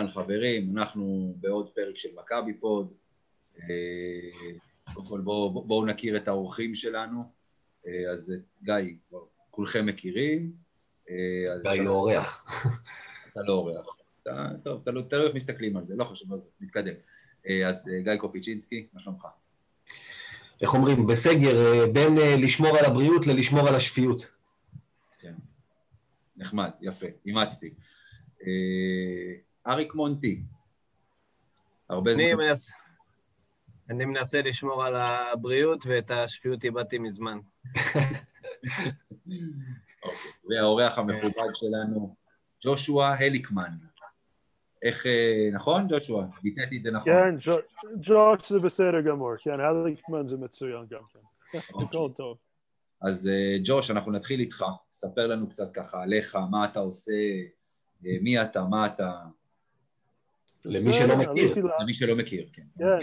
אהלן חברים, אנחנו בעוד פרק של מכבי פוד. קודם כל בואו בוא נכיר את האורחים שלנו. אז את גיא, כבר כולכם מכירים. גיא לא אורח. אתה לא אורח. טוב, תלוי לא, איך מסתכלים על זה, לא חשוב, אז נתקדם. אז גיא קופיצ'ינסקי, מה שלומך? איך אומרים, בסגר, בין לשמור על הבריאות ללשמור על השפיות. כן, נחמד, יפה, אימצתי. אריק מונטי. הרבה זמן. מנס... אני מנסה לשמור על הבריאות ואת השפיות איבדתי מזמן. אוקיי. והאורח המכובד שלנו, ג'ושוע הליקמן. איך, נכון, ג'ושוע? ביטאתי את זה נכון. כן, ג'וש זה בסדר גמור, כן, הליקמן זה מצוין גם כן. הכל טוב. אז ג'וש, אנחנו נתחיל איתך. ספר לנו קצת ככה עליך, מה אתה עושה, מי אתה, מה אתה... למי שלא מכיר. למי שלא מכיר, כן. כן.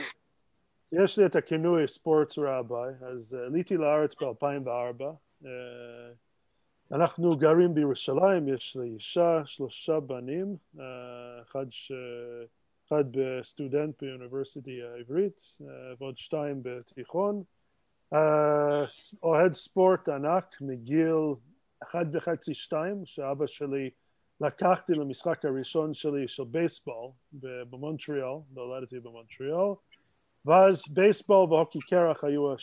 יש לי את הכינוי ספורטס רביי, אז עליתי לארץ ב-2004. אנחנו גרים בירושלים, יש לי אישה, שלושה בנים, אחד, ש... אחד בסטודנט באוניברסיטי העברית ועוד שתיים בתיכון. אוהד ספורט ענק מגיל אחד וחצי שתיים, שאבא שלי לקחתי למשחק הראשון שלי של בייסבול במונטריאל, נולדתי במונטריאל, ואז בייסבול והוקי קרח היו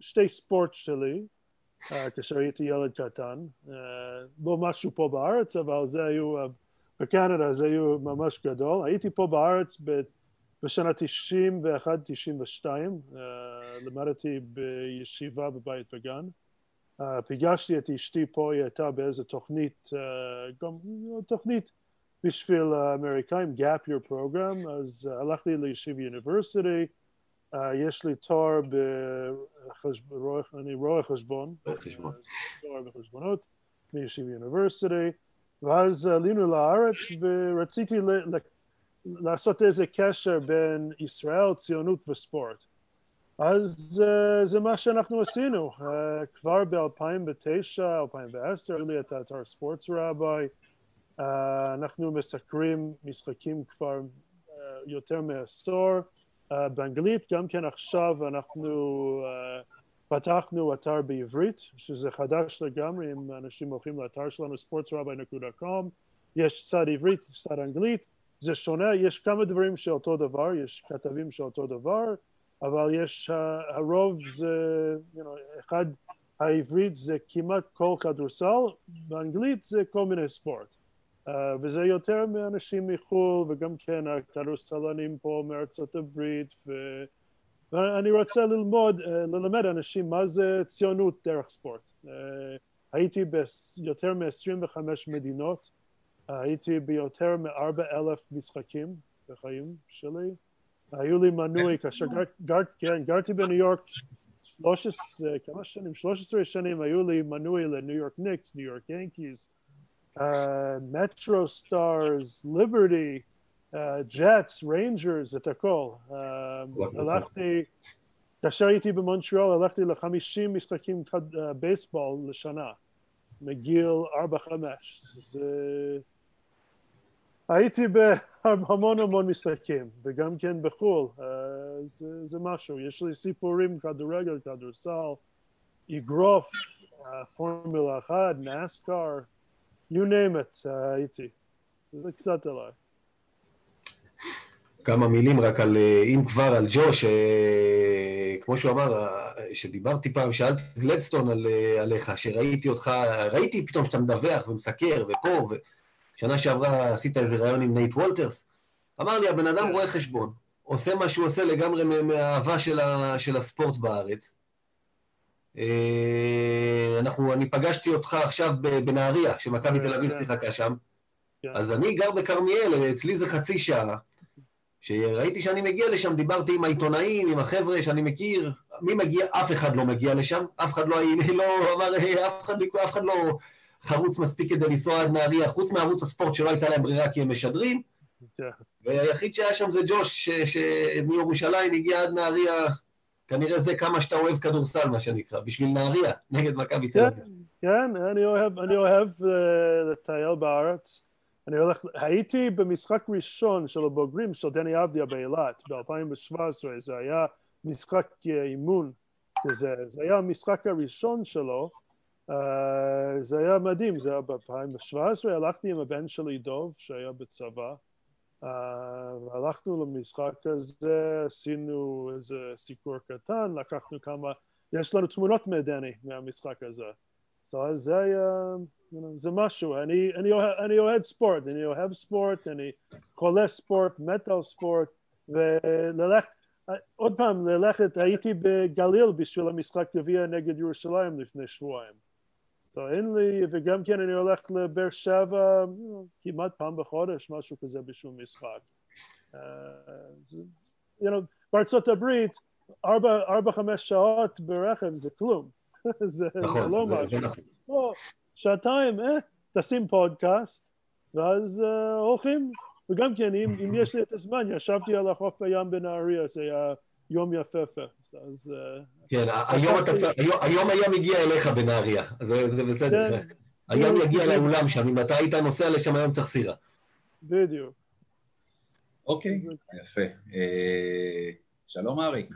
שתי, ספורט שלי uh, כאשר הייתי ילד קטן, uh, לא משהו פה בארץ, אבל זה היו, uh, בקנדה זה היו ממש גדול. הייתי פה בארץ ב, בשנה 91-92, uh, למדתי בישיבה בבית וגן. Uh, פגשתי את אשתי פה, היא הייתה באיזה תוכנית, uh, גם תוכנית בשביל האמריקאים, gap year program, אז uh, הלכתי לישיב יוניברסיטי, uh, יש לי תואר בחשבון, אני רואה חשבון, תואר בחשבונות מישיב יוניברסיטי, ואז עלינו לארץ ורציתי לעשות איזה קשר בין ישראל, ציונות וספורט. אז uh, זה מה שאנחנו עשינו. Uh, כבר ב-2009, 2010, היו לי את האתר ספורטס רביי. Uh, אנחנו מסקרים משחקים כבר uh, יותר מעשור. Uh, באנגלית, גם כן עכשיו אנחנו uh, פתחנו אתר בעברית, שזה חדש לגמרי, אם אנשים הולכים לאתר שלנו, sportsrabbi.com, יש צד עברית, צד אנגלית, זה שונה, יש כמה דברים שאותו דבר, יש כתבים שאותו דבר, אבל יש, uh, הרוב זה, you know, אחד, העברית זה כמעט כל כדורסל, באנגלית זה כל מיני ספורט. Uh, וזה יותר מאנשים מחו"ל, וגם כן הכדורסלנים פה מארצות הברית, ו... ואני רוצה ללמוד, uh, ללמד אנשים מה זה ציונות דרך ספורט. Uh, הייתי ביותר מ-25 מדינות, uh, הייתי ביותר מ-4 אלף משחקים בחיים שלי. היו לי מנוי כאשר גר, גר, כן, גרתי בניו יורק 13, כמה שנים? 13 שנים היו לי מנוי לניו יורק ניקס, ניו יורק ינקיז, מטרו סטארס, ליברטי, ג'טס, ריינג'רס, את הכל. Uh, הלכתי, כאשר הייתי במונטריאל הלכתי ל-50 משחקים בייסבול לשנה, מגיל 4-5. זה... הייתי בהמון המון משחקים, וגם כן בחו"ל, uh, זה, זה משהו, יש לי סיפורים, כדורגל, כדורסל, אגרוף, uh, פורמולה 1, נסקר, you name it, uh, הייתי. זה קצת עליי. כמה מילים רק על, אם כבר, על ג'וש, כמו שהוא אמר, שדיברתי פעם, שאלתי גלדסטון על, עליך, שראיתי אותך, ראיתי פתאום שאתה מדווח ומסקר ופה. שנה שעברה עשית איזה ראיון עם נייט וולטרס, אמר לי, הבן אדם רואה חשבון, עושה מה שהוא עושה לגמרי מהאהבה של, ה, של הספורט בארץ. אנחנו, אני פגשתי אותך עכשיו בנהריה, שמכבי תל אביב שיחקה שם, אז אני גר בכרמיאל, אצלי זה חצי שעה, שראיתי שאני מגיע לשם, דיברתי עם העיתונאים, עם החבר'ה שאני מכיר, מי מגיע? אף אחד לא מגיע לשם, אף אחד לא, לא אמר, אף אחד, אף אחד לא... חרוץ מספיק כדי לנסוע עד נהריה, חוץ מערוץ הספורט שלא הייתה להם ברירה כי הם משדרים. כן. והיחיד שהיה שם זה ג'וש, שמירושלים הגיע עד נהריה, כנראה זה כמה שאתה אוהב כדורסל, מה שנקרא, בשביל נהריה, נגד מכבי תל אביב. כן, אני אוהב, אני אוהב uh, לטייל בארץ. אני הולך, הייתי במשחק ראשון של הבוגרים של דני אבדיה באילת ב-2017, זה היה משחק אימון כזה, זה היה המשחק הראשון שלו, זה היה מדהים, זה היה ב-2017, הלכתי עם הבן שלי דוב שהיה בצבא, uh, הלכנו למשחק הזה, עשינו איזה סיקור קטן, לקחנו כמה, יש לנו תמונות מדני מהמשחק הזה. So זה היה, זה משהו, אני, אני, אוהד, אני אוהד ספורט, אני אוהב ספורט, אני חולה ספורט, מת על ספורט, וללכת, עוד פעם, ללכת, הייתי בגליל בשביל המשחק גביע נגד ירושלים לפני שבועיים. So אין לי, וגם כן אני הולך לבאר שבע כמעט פעם בחודש, משהו כזה בשביל משחק. Uh, you know, בארצות הברית, ארבע, חמש שעות ברכב זה כלום. זה, נכון, זה לא זה, משהו. זה נכון. פה, שעתיים, אה, תשים פודקאסט, ואז אה, הולכים, וגם כן, אם, אם יש לי את הזמן, ישבתי על החוף הים בנהריה, זה היה יום יפהפה. אז... אה, כן, היום אתה צריך, היום- היום הים הגיע אליך בנהריה, אז זה בסדר. כן. הים יגיע לאולם שם, אם אתה היית נוסע לשם היום צריך סירה. בדיוק. אוקיי, יפה. אה, שלום אריק,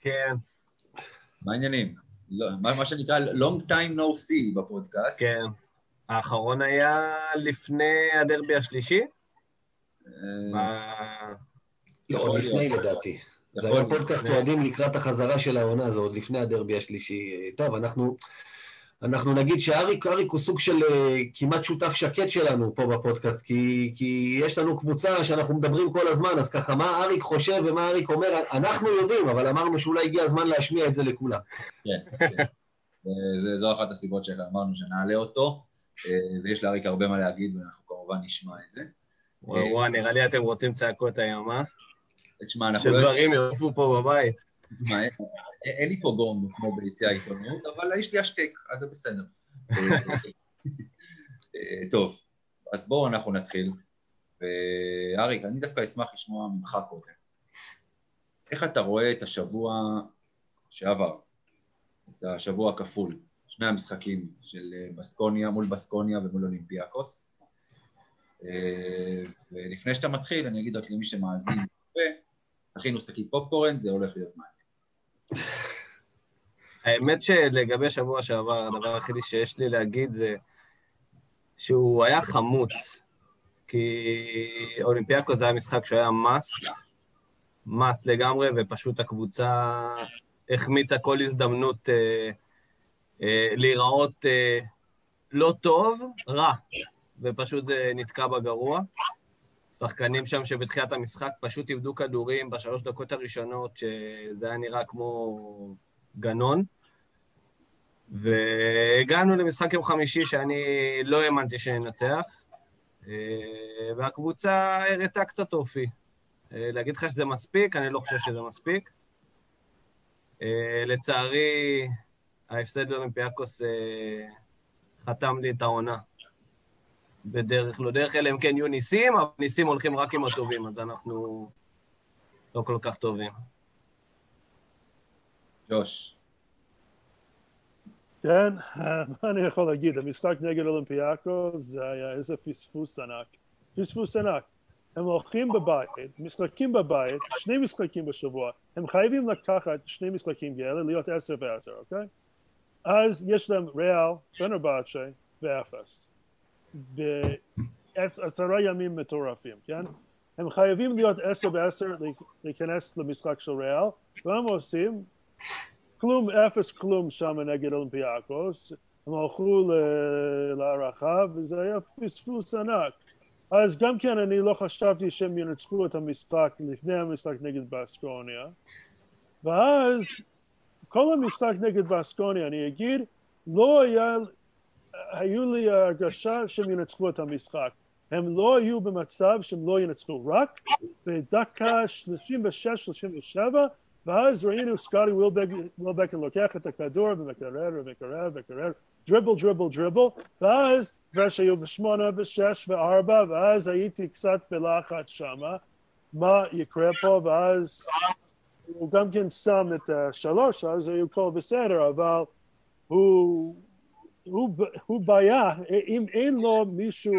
כן, מה העניינים? לא, מה שנקרא long time no see בפודקאסט. כן. האחרון היה לפני הדרבי השלישי? אה, לא, לפני. לדעתי. זה יכול היה. פודקאסט אוהדים לקראת החזרה של העונה, זה עוד לפני הדרבי השלישי. טוב, אנחנו, אנחנו נגיד שאריק אריק הוא סוג של אה, כמעט שותף שקט שלנו פה בפודקאסט, כי, כי יש לנו קבוצה שאנחנו מדברים כל הזמן, אז ככה, מה אריק חושב ומה אריק אומר, אנחנו יודעים, אבל אמרנו שאולי הגיע הזמן להשמיע את זה לכולם. כן, כן. זה- זה- זו אחת הסיבות שאמרנו שנעלה אותו, אה, ויש לאריק הרבה מה להגיד, ואנחנו כמובן נשמע את זה. וואו, וואו, נראה לי אתם רוצים צעקות היום, אה? תשמע, אנחנו לא... שדברים יעופו פה בבית. אין- לי פה גונג כמו ביציע העיתונות, אבל יש לי השתק, אז זה בסדר. אה, טוב, אז בואו אנחנו נתחיל. ואריק, אני דווקא אשמח לשמוע ממך קודם. איך אתה רואה את השבוע שעבר, את השבוע הכפול, שני המשחקים של אה, בסקוניה, מול בסקוניה ומול אולימפיאקוס? אה, ולפני שאתה מתחיל, אני אגיד רק למי שמאזין, תכינו שקית פופקורן, זה הולך להיות מעניין. האמת שלגבי שבוע שעבר, הדבר היחידי שיש לי להגיד זה שהוא היה חמוץ. כי אולימפיאקו זה היה משחק שהוא היה מס, מס לגמרי, ופשוט הקבוצה החמיצה כל הזדמנות אה, אה, להיראות אה, לא טוב, רע, ופשוט זה נתקע בגרוע. שחקנים שם שבתחילת המשחק פשוט איבדו כדורים בשלוש דקות הראשונות, שזה היה נראה כמו גנון. והגענו למשחק יום חמישי שאני לא האמנתי שננצח, אה, והקבוצה הראתה קצת אופי. אה, להגיד לך שזה מספיק? אני לא חושב שזה מספיק. אה, לצערי, ההפסד לאולימפיאקוס אה, חתם לי את העונה. בדרך לא דרך, אלא אם כן יהיו ניסים, אבל ניסים הולכים רק עם הטובים, אז אנחנו לא כל כך טובים. ג'וש, כן, מה אני יכול להגיד? המשחק נגד אולימפיאקו זה היה איזה פספוס ענק. פספוס ענק. הם הולכים בבית, משחקים בבית, שני משחקים בשבוע, הם חייבים לקחת שני משחקים כאלה, להיות עשר ועשר, אוקיי? אז יש להם ריאל, פנרבאצ'ה ואפס. בעשרה ימים מטורפים, כן? הם חייבים להיות עשר בעשר להיכנס למשחק של ריאל, ומה הם עושים? כלום, אפס כלום שם נגד אולימפיאקוס, הם הלכו להערכה וזה היה פספוס ענק. אז גם כן אני לא חשבתי שהם ינצחו את המשחק לפני המשחק נגד בסקוניה, ואז כל המשחק נגד בסקוניה, אני אגיד, לא היה, היו לי הרגשה שהם ינצחו את המשחק. הם לא היו במצב שהם לא ינצחו, רק בדקה 36-37 ואז ראינו סקוטי ווילבקר לוקח את הכדור ומקרר ומקרר ומקרר, דריבל דריבל דריבל, ואז כבר שהיו בשמונה ושש וארבע, ואז הייתי קצת בלחץ שמה, מה יקרה פה, ואז הוא גם כן שם את השלוש, אז היו הכל בסדר, אבל הוא, הוא, הוא בעיה, אם אין לו מישהו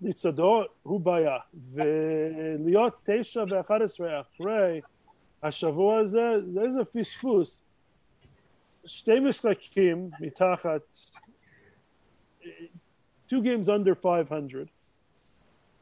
לצדו הוא בעיה, ולהיות תשע ואחת עשרה אחרי השבוע הזה, זה איזה פספוס. שתי משחקים מתחת, two games under 500,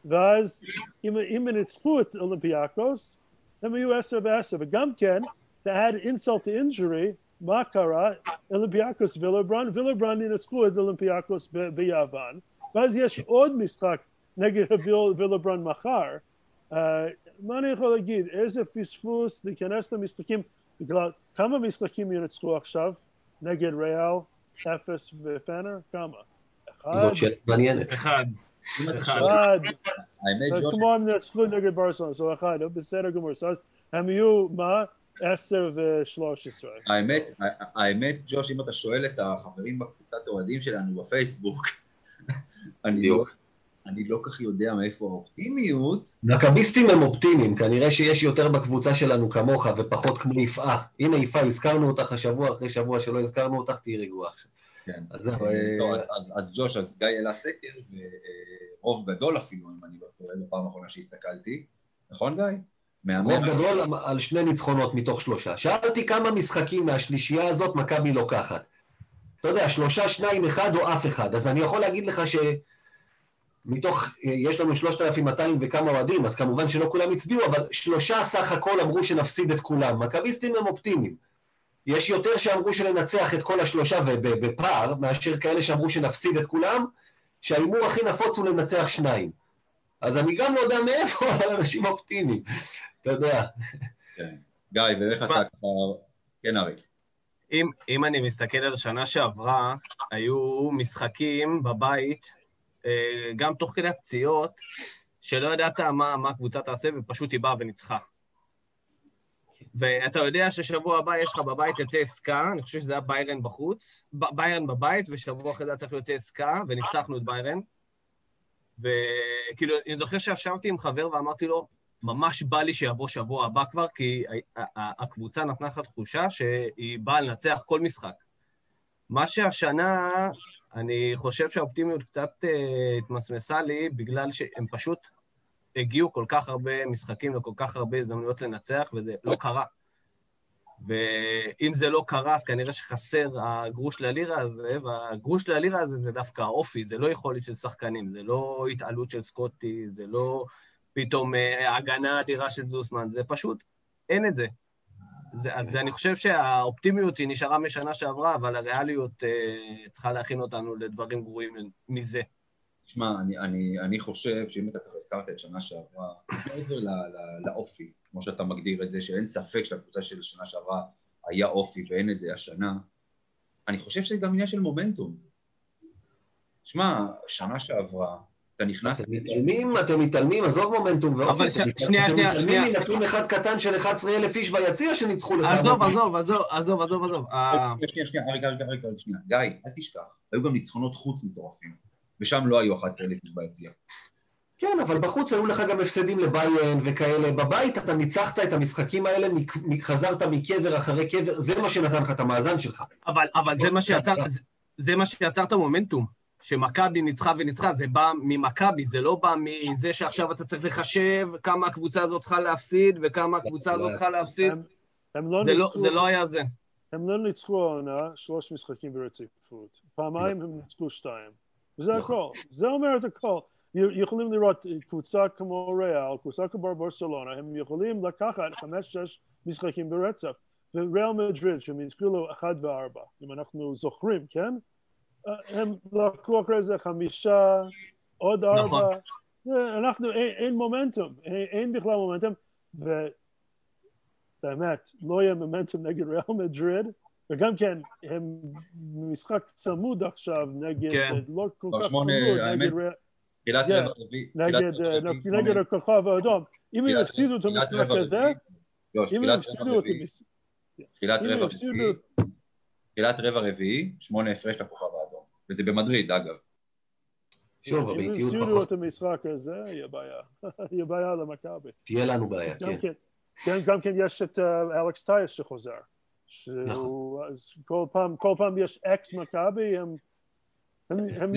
ואז אם, אם ניצחו את אולימפיאקוס, הם היו עשר ועשר, וגם כן, to add insult to injury, מה קרה? אולימפיאקוס וילרבאן, וילרבאן ינצחו את אולימפיאקוס ביוון, ואז יש עוד משחק נגד וילרבאן מחר. Uh, מה אני יכול להגיד? איזה פספוס להיכנס למשחקים, בגלל כמה משחקים ינצחו עכשיו נגד ריאל, אפס ופאנר? כמה? אחד? זאת שאלה מעניינת. אחד. אחד. כמו הם נצחו נגד ברסון, זה אחד, בסדר גמור. אז הם יהיו, מה? עשר ושלוש עשרה. האמת, האמת, ג'וש, אם אתה שואל את החברים בקבוצת האוהדים שלנו בפייסבוק, אני לא, אני לא כך יודע מאיפה האופטימיות. מכביסטים הם אופטימיים, כנראה שיש יותר בקבוצה שלנו כמוך ופחות כמו יפעה. הנה יפעה, הזכרנו אותך השבוע אחרי שבוע שלא הזכרנו אותך, תהיי רגועה עכשיו. כן. אז זהו. אה, אז ג'וש, אז גיא העלה סקר, ורוב גדול אפילו, אם אני לא טועה, בפעם האחרונה שהסתכלתי. נכון, גיא? רוב גדול על שני ניצחונות מתוך שלושה. שאלתי כמה משחקים מהשלישייה הזאת מכבי לוקחת. אתה יודע, שלושה, שניים, אחד או אף אחד. אז אני יכול להגיד לך שמתוך, יש לנו 3,200 וכמה אוהדים, אז כמובן שלא כולם הצביעו, אבל שלושה סך הכל אמרו שנפסיד את כולם. מכביסטים הם אופטימיים. יש יותר שאמרו שננצח את כל השלושה ובפער, מאשר כאלה שאמרו שנפסיד את כולם, שההימור הכי נפוץ הוא לנצח שניים. אז אני גם לא יודע מאיפה, אבל אנשים אופטימיים. אתה יודע. כן. גיא, ואיך אתה... כן, ארי. אם, אם אני מסתכל על השנה שעברה, היו משחקים בבית, אה, גם תוך כדי הפציעות, שלא ידעת מה, מה הקבוצה תעשה, ופשוט היא באה וניצחה. ואתה יודע ששבוע הבא יש לך בבית יוצא עסקה, אני חושב שזה היה ביירן בחוץ, ביירן בבית, ושבוע אחרי זה היה צריך להיות עסקה, וניצחנו את ביירן. וכאילו, אני זוכר שישבתי עם חבר ואמרתי לו, ממש בא לי שיבוא שבוע הבא כבר, כי הקבוצה נתנה לך תחושה שהיא באה לנצח כל משחק. מה שהשנה, אני חושב שהאופטימיות קצת uh, התמסמסה לי, בגלל שהם פשוט הגיעו כל כך הרבה משחקים וכל כך הרבה הזדמנויות לנצח, וזה לא קרה. ואם זה לא קרה, אז כנראה שחסר הגרוש ללירה הזה, והגרוש ללירה הזה זה דווקא האופי, זה לא יכולת של שחקנים, זה לא התעלות של סקוטי, זה לא פתאום אה, הגנה אדירה של זוסמן, זה פשוט, אין את זה. זה אז אני חושב שהאופטימיות היא נשארה משנה שעברה, אבל הריאליות אה, צריכה להכין אותנו לדברים גרועים מזה. תשמע, אני, אני, אני חושב שאם אתה ככה הזכרת את שנה שעברה, מעבר לאופי, כמו שאתה מגדיר את זה, שאין ספק שלקבוצה של שנה שעברה היה אופי ואין את זה השנה, אני חושב שזה גם עניין של מומנטום. שמע, שנה שעברה, אתה נכנס... אתם מתעלמים, אתם מתעלמים, עזוב מומנטום ואופי. אבל שנייה, שנייה, שנייה. אתם מתעלמים מנתון אחד קטן של 11,000 איש ביציע שניצחו לך. עזוב, עזוב, עזוב, עזוב, עזוב, עזוב. שנייה, שנייה, רגע, רגע, רגע, שנייה. גיא, אל תשכח, היו גם ניצחונות חוץ מטורפים, ושם לא היו 11,000 איש ביציע. כן, אבל בחוץ היו לך גם הפסדים לביירן וכאלה. בבית אתה ניצחת את המשחקים האלה, חזרת מקבר אחרי קבר, זה מה שנתן לך את המאזן שלך. אבל, אבל זה מה שיצר, זה, זה מה שיצר את המומנטום. שמכבי ניצחה וניצחה, זה בא ממכבי, זה לא בא מזה שעכשיו אתה צריך לחשב כמה הקבוצה הזאת צריכה להפסיד וכמה הקבוצה הזאת צריכה להפסיד. הם לא ניצחו... זה לא היה זה. הם לא ניצחו העונה שלוש משחקים ברציפות. פעמיים הם ניצחו שתיים. וזה הכל. זה אומר את הכל. יכולים לראות קבוצה כמו ריאל, קבוצה כמו ברסלונה, הם יכולים לקחת חמש-שש משחקים ברצף. וריאל מדריד, שהם התחילו אחד וארבע, אם אנחנו זוכרים, כן? הם לקחו אחרי זה חמישה, עוד ארבע. נכון. אנחנו, אין, אין מומנטום, אין, אין בכלל מומנטום, ובאמת, לא יהיה מומנטום נגד ריאל מדריד, וגם כן, הם משחק צמוד עכשיו נגד, כן. לא כל כך צמוד, נגד ריאל. תחילת רבע רביעי. נגד הכוכב האדום. אם הם הפסידו את המשחק הזה, אם הם הפסידו את המשחק... תחילת רבע רביעי, תחילת רבע רביעי, שמונה הפרש לכוכב האדום. וזה במדריד, אגב. שוב, הביתיות פחות. אם הפסידו את המשחק הזה, יהיה בעיה. יהיה בעיה למכבי. תהיה לנו בעיה, כן. כן, גם כן יש את אלכס טיוס שחוזר. נכון. כל פעם יש אקס מכבי, הם הם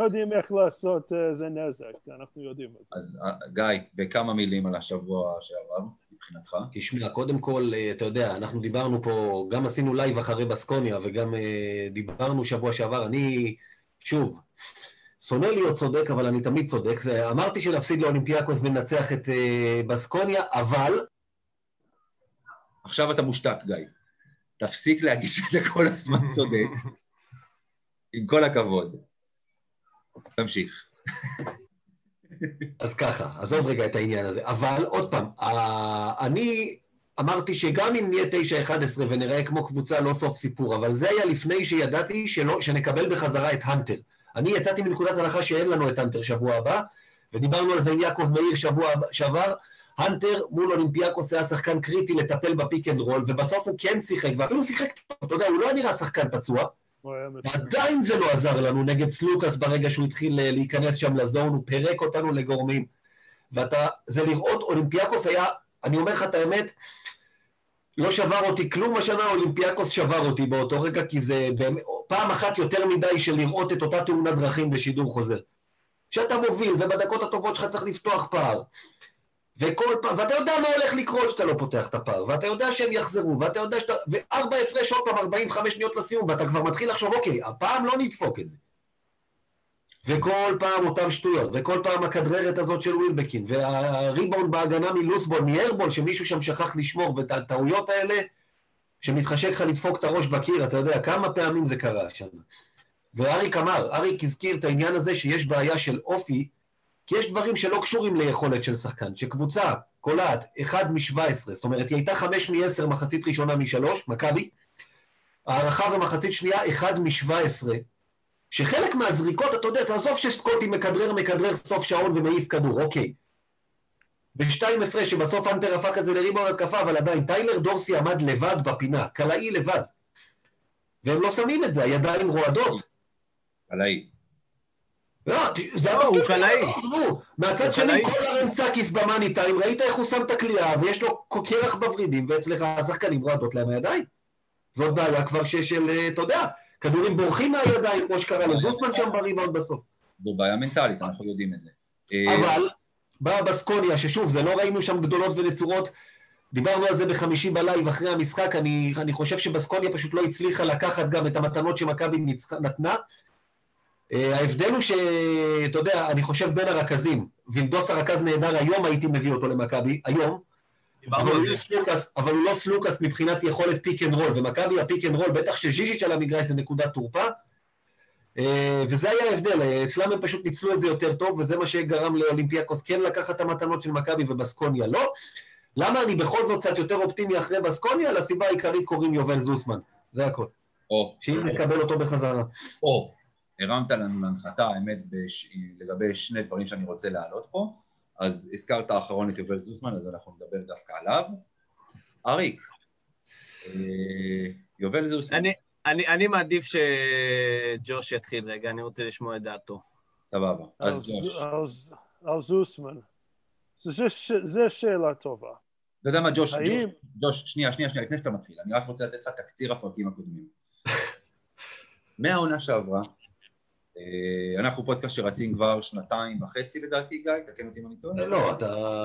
יודעים איך לעשות איזה נזק, אנחנו יודעים את זה. אז גיא, בכמה מילים על השבוע שעבר, מבחינתך? תשמע, קודם כל, אתה יודע, אנחנו דיברנו פה, גם עשינו לייב אחרי בסקוניה, וגם דיברנו שבוע שעבר, אני, שוב, שונא להיות צודק, אבל אני תמיד צודק. אמרתי שנפסיד לאולימפיאקוס וננצח את בסקוניה, אבל... עכשיו אתה מושתק, גיא. תפסיק להגיש את זה כל הזמן צודק. עם כל הכבוד. תמשיך. אז ככה, עזוב רגע את העניין הזה. אבל עוד פעם, אני אמרתי שגם אם נהיה 9-11 ונראה כמו קבוצה, לא סוף סיפור, אבל זה היה לפני שידעתי שלא, שנקבל בחזרה את האנטר. אני יצאתי מנקודת הנחה שאין לנו את האנטר שבוע הבא, ודיברנו על זה עם יעקב מאיר שבוע שעבר. האנטר מול אולימפיאקוס היה שחקן קריטי לטפל ב pick and roll, ובסוף הוא כן שיחק, ואפילו שיחק טוב, אתה יודע, הוא לא נראה שחקן פצוע, ועדיין זה לא עזר לנו נגד סלוקאס ברגע שהוא התחיל אה, להיכנס שם ל zone, הוא פירק אותנו לגורמים. ואתה, זה לראות, אולימפיאקוס היה, אני אומר לך את האמת, לא שבר אותי כלום השנה, אולימפיאקוס שבר אותי באותו רגע, כי זה פעם אחת יותר מדי של לראות את אותה תאונת דרכים בשידור חוזר. כשאתה מוביל, ובדקות הטובות שלך צריך לפתוח פער, וכל פעם, ואתה יודע מה הולך לקרות כשאתה לא פותח את הפער, ואתה יודע שהם יחזרו, ואתה יודע שאתה, וארבע הפרש עוד פעם, 45 שניות לסיום, ואתה כבר מתחיל לחשוב, אוקיי, הפעם לא נדפוק את זה. וכל פעם אותן שטויות, וכל פעם הכדררת הזאת של ווילבקין, והריבאונד בהגנה מלוסבול, מאיירבול, שמישהו שם שכח לשמור, ואת הטעויות האלה, שמתחשק לך לדפוק את הראש בקיר, אתה יודע, כמה פעמים זה קרה השנה. ואריק אמר, אריק הזכיר את העניין הזה שיש בעיה של אופי, כי יש דברים שלא קשורים ליכולת של שחקן, שקבוצה קולעת 1 מ-17, זאת אומרת, היא הייתה 5 מ-10 מחצית ראשונה מ-3, מכבי, הערכה ומחצית שנייה 1 מ-17, שחלק מהזריקות, אתה יודע, תעזוב שסקוטי מכדרר, מכדרר סוף שעון ומעיף כדור, אוקיי. בשתיים הפרש, שבסוף אנטר הפך את זה לריבון התקפה, אבל עדיין, טיילר דורסי עמד לבד בפינה, קלעי לבד. והם לא שמים את זה, הידיים רועדות. קלעי. לא, זה התפקיד שלו. מהצד שני, כל ארנצקיס במאני טיים, ראית איך הוא שם את הקליעה, ויש לו קרח בוורידים, ואצלך השחקנים רועדות להם הידיים. זאת בעיה כבר של, אה, אתה יודע, כדורים בורחים מהידיים, כמו שקרה לזוסמן שם בריבאונד בסוף. זו בעיה מנטלית, אנחנו יודעים את זה. אה, אבל, באה בסקוניה, ששוב, זה לא ראינו שם גדולות ונצורות, דיברנו על זה בחמישי בלייב אחרי המשחק, אני, אני חושב שבסקוניה פשוט לא הצליחה לקחת גם את המתנות שמכבי נתנה, ההבדל הוא שאתה יודע, אני חושב בין הרכזים, וילדוס הרכז נהדר, היום הייתי מביא אותו למכבי, היום, אבל הוא, לא סלוקאס, אבל הוא לא סלוקאס מבחינת יכולת pick and roll, ומכבי ה pick and roll, בטח שז'יז'יץ' על המגרש זה נקודת תורפה, אה, וזה היה ההבדל, אצלם הם פשוט ניצלו את זה יותר טוב, וזה מה שגרם לאולימפיאקוס כן לקחת את המתנות של מכבי ובסקוניה לא. למה אני בכל זאת קצת יותר אופטימי אחרי בסקוניה? לסיבה העיקרית קוראים יובל זוסמן, זה הכל. או. שאם נקבל אותו בחזרה. או. הרמת לנו להנחתה, האמת, בש... לגבי שני דברים שאני רוצה להעלות פה. אז הזכרת האחרון את יובל זוסמן, אז אנחנו נדבר דווקא עליו. אריק, אה, יובל זוסמן. אני, אני, אני מעדיף שג'וש יתחיל רגע, אני רוצה לשמוע את דעתו. סבבה, אז ג'וש. על זוסמן. זו שאלה טובה. אתה יודע מה, ג'וש, ג'וש, ג'וש, שנייה, שנייה, שנייה, לפני שאתה מתחיל, אני רק רוצה לתת לך תקציר הפרקים הקודמים. מהעונה שעברה, אנחנו פודקאסט שרצים כבר שנתיים וחצי לדעתי, גיא, תקן אותי אם אני טועה. לא,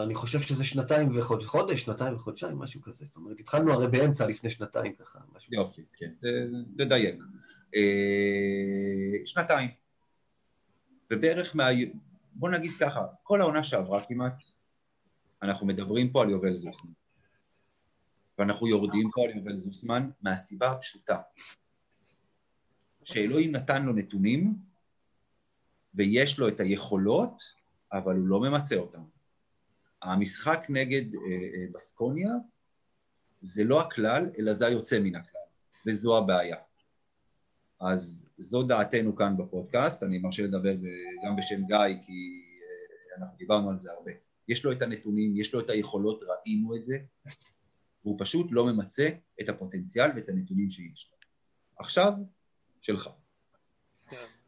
אני חושב שזה שנתיים וחודש, שנתיים וחודשיים, משהו כזה. זאת אומרת, התחלנו הרי באמצע לפני שנתיים ככה, משהו. יופי, כן, תדייק. אה, שנתיים. ובערך מה... בוא נגיד ככה, כל העונה שעברה כמעט, אנחנו מדברים פה על יובל זוסמן. ואנחנו יורדים פה על יובל זוסמן מהסיבה הפשוטה שאלוהים נתן לו נתונים ויש לו את היכולות, אבל הוא לא ממצה אותן. המשחק נגד אה, אה, בסקוניה זה לא הכלל, אלא זה היוצא מן הכלל, וזו הבעיה. אז זו דעתנו כאן בפודקאסט, אני מרשה לדבר גם בשם גיא, כי אה, אנחנו דיברנו על זה הרבה. יש לו את הנתונים, יש לו את היכולות, ראינו את זה, והוא פשוט לא ממצה את הפוטנציאל ואת הנתונים שיש לו. עכשיו, שלך.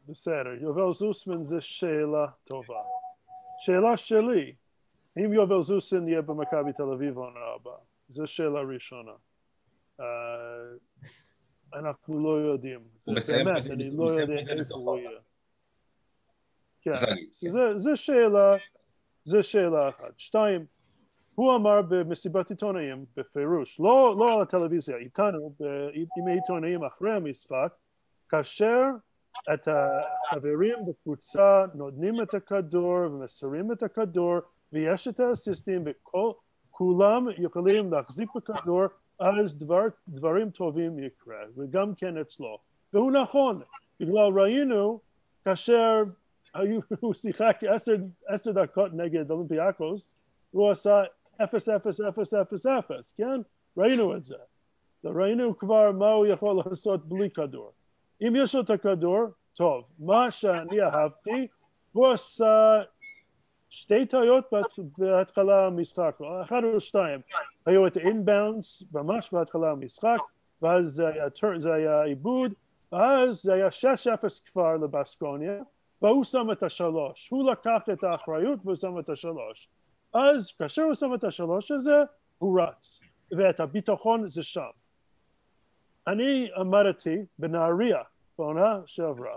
בסדר, יובל זוסמן זה שאלה טובה. שאלה שלי, אם יובל זוסמן יהיה במכבי תל אביב עונה הבאה? זו שאלה ראשונה. Uh, אנחנו לא יודעים. מסיים באמת, אני לא יודע איפה הוא. יהיה. כן. זה, זה שאלה, זה שאלה אחת. שתיים, הוא אמר במסיבת עיתונאים בפירוש, לא, לא על הטלוויזיה, איתנו, עם העיתונאים אחרי המשחק, כאשר את החברים בקבוצה נותנים את הכדור ומסרים את הכדור ויש את האסיסטים וכולם יכולים להחזיק בכדור אז דבר, דברים טובים יקרה וגם כן אצלו. והוא נכון בגלל ראינו כאשר היו, הוא שיחק עשר, עשר דקות נגד אולימפיאקוס הוא עשה אפס אפס אפס אפס אפס כן? ראינו את זה. ראינו כבר מה הוא יכול לעשות בלי כדור אם יש לו את הכדור, טוב. מה שאני אהבתי, הוא עשה שתי טעויות בהת- בהתחלה המשחק, אחד או שתיים. היו את האינבאונס ממש בהתחלה המשחק, ואז זה היה, זה היה עיבוד, ואז זה היה 6-0 כבר לבסקוניה, והוא שם את השלוש. הוא לקח את האחריות והוא שם את השלוש. אז כאשר הוא שם את השלוש הזה, הוא רץ, ואת הביטחון זה שם. אני עמדתי בנהריה בעונה שעברה.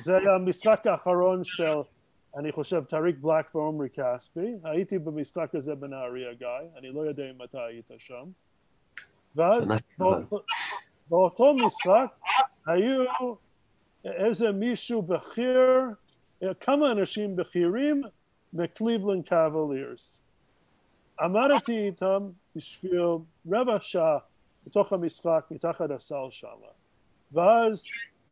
זה היה המשחק האחרון של, אני חושב, טריק בלק ועומרי כספי. הייתי במשחק הזה בנהריה, גיא, אני לא יודע אם אתה היית שם. ואז באותו משחק היו איזה מישהו בכיר, כמה אנשים בכירים מקליבלנד קוולירס. עמדתי איתם בשביל רבע שעה בתוך המשחק מתחת הסל שם. ואז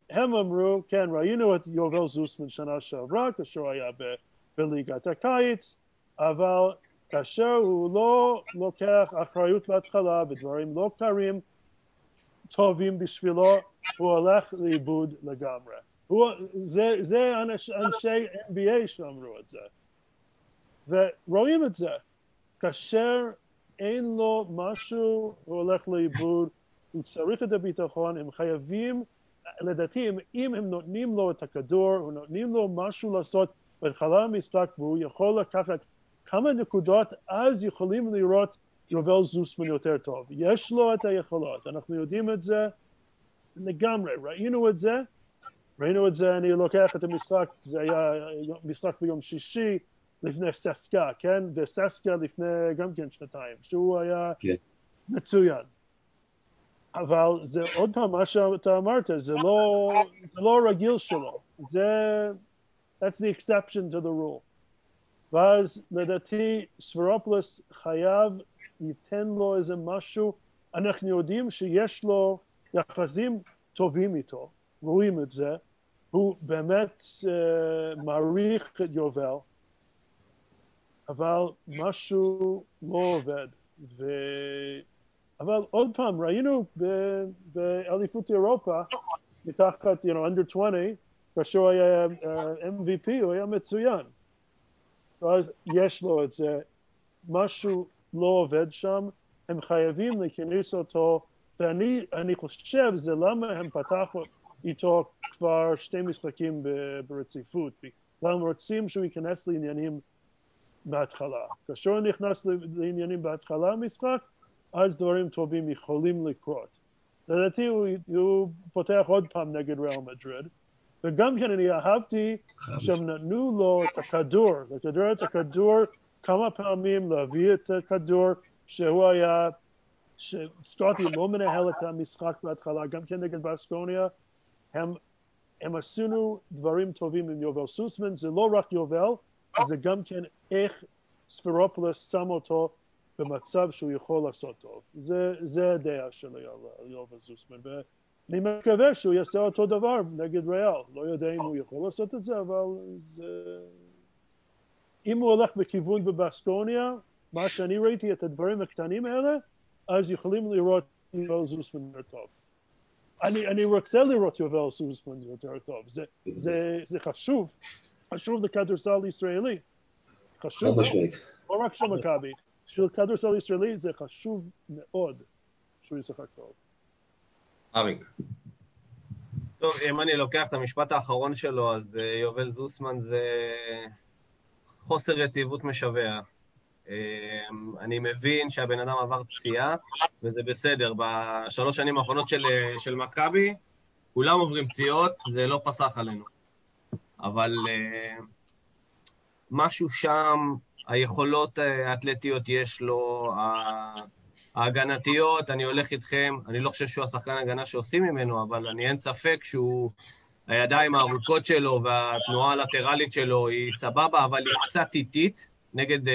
הם אמרו, כן, ראינו את יובל זוסמן שנה שעברה, כאשר היה ב- בליגת הקיץ, אבל כאשר הוא לא לוקח אחריות בהתחלה ודברים לא קרים טובים בשבילו, הוא הולך לאיבוד לגמרי. הוא, זה, זה אנש, אנשי NBA שאמרו את זה. ורואים את זה. כאשר אין לו משהו, הוא הולך לאיבוד, הוא צריך את הביטחון, הם חייבים, לדעתי, אם, הם נותנים לו את הכדור, או נותנים לו משהו לעשות בהתחלה המשחק, והוא יכול לקחת כמה נקודות, אז יכולים לראות יובל זוסמן יותר טוב. יש לו את היכולות, אנחנו יודעים את זה לגמרי, ראינו את זה, ראינו את זה, אני לוקח את המשחק, זה היה משחק ביום שישי, לפני ססקה, כן? וססקה לפני גם כן שנתיים, שהוא היה כן. מצוין. אבל זה עוד פעם, מה שאתה אמרת, זה לא, זה לא רגיל שלו. זה, that's the exception to the rule. ואז לדעתי ספרופלוס חייב ייתן לו איזה משהו, אנחנו יודעים שיש לו יחסים טובים איתו, רואים את זה, הוא באמת uh, מעריך את יובל, אבל משהו לא עובד. ו... אבל עוד פעם, ראינו באליפות אירופה, מתחת, you know, under 20, כאשר הוא היה uh, MVP, הוא היה מצוין. אז יש לו את זה, משהו לא עובד שם, הם חייבים להיכנס אותו, ואני אני חושב זה למה הם פתחו איתו כבר שתי משחקים ברציפות, בגלל הם רוצים שהוא ייכנס לעניינים בהתחלה. כאשר נכנס לעניינים בהתחלה המשחק, אז דברים טובים יכולים לקרות. לדעתי הוא, הוא פותח עוד פעם נגד ריאל מדריד, וגם כן אני אהבתי שהם נתנו לו את הכדור, לכדור את הכדור כמה פעמים, להביא את הכדור, שהוא היה, שסקוטי לא מנהל את המשחק בהתחלה, גם כן נגד בסקוניה, הם, הם עשינו דברים טובים עם יובל סוסמן, זה לא רק יובל, זה גם כן איך ספירופולוס שם אותו במצב שהוא יכול לעשות טוב. זה, זה הדעה שלי על יובל זוסמן, ואני מקווה שהוא יעשה אותו דבר נגד ריאל. לא יודע אם הוא יכול לעשות את זה, אבל זה... אם הוא הולך בכיוון בבסקוניה, מה שאני ראיתי את הדברים הקטנים האלה, אז יכולים לראות יובל זוסמן יותר טוב. אני, אני רוצה לראות יובל זוסמן יותר טוב, זה, זה, זה חשוב, חשוב לכדורסל ישראלי. חשוב. לא רק של מכבי, של כדורסל ישראלי זה חשוב מאוד שהוא ישחק טוב. אריק, טוב, אם אני לוקח את המשפט האחרון שלו, אז אה, יובל זוסמן זה חוסר יציבות משווע. אה, אני מבין שהבן אדם עבר פציעה, וזה בסדר. בשלוש שנים האחרונות של, של מכבי, כולם עוברים פציעות, זה לא פסח עלינו. אבל uh, משהו שם, היכולות האתלטיות יש לו, ההגנתיות, אני הולך איתכם, אני לא חושב שהוא השחקן הגנה שעושים ממנו, אבל אני אין ספק שהוא, הידיים הארוכות שלו והתנועה הלטרלית שלו היא סבבה, אבל היא קצת איטית, נגד uh,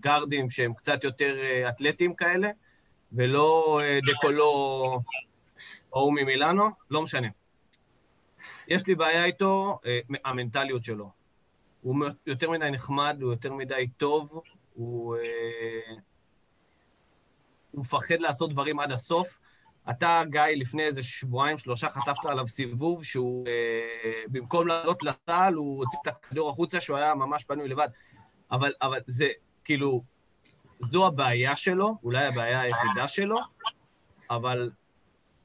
גארדים שהם קצת יותר uh, אתלטים כאלה, ולא uh, דקולו או ממילאנו, לא משנה. יש לי בעיה איתו, uh, המנטליות שלו. הוא יותר מדי נחמד, הוא יותר מדי טוב, הוא... Uh, הוא מפחד לעשות דברים עד הסוף. אתה, גיא, לפני איזה שבועיים, שלושה, חטפת עליו סיבוב שהוא, אה, במקום לעלות לטל, הוא הוציא את הכדור החוצה, שהוא היה ממש פנוי לבד. אבל, אבל זה, כאילו, זו הבעיה שלו, אולי הבעיה היחידה שלו, אבל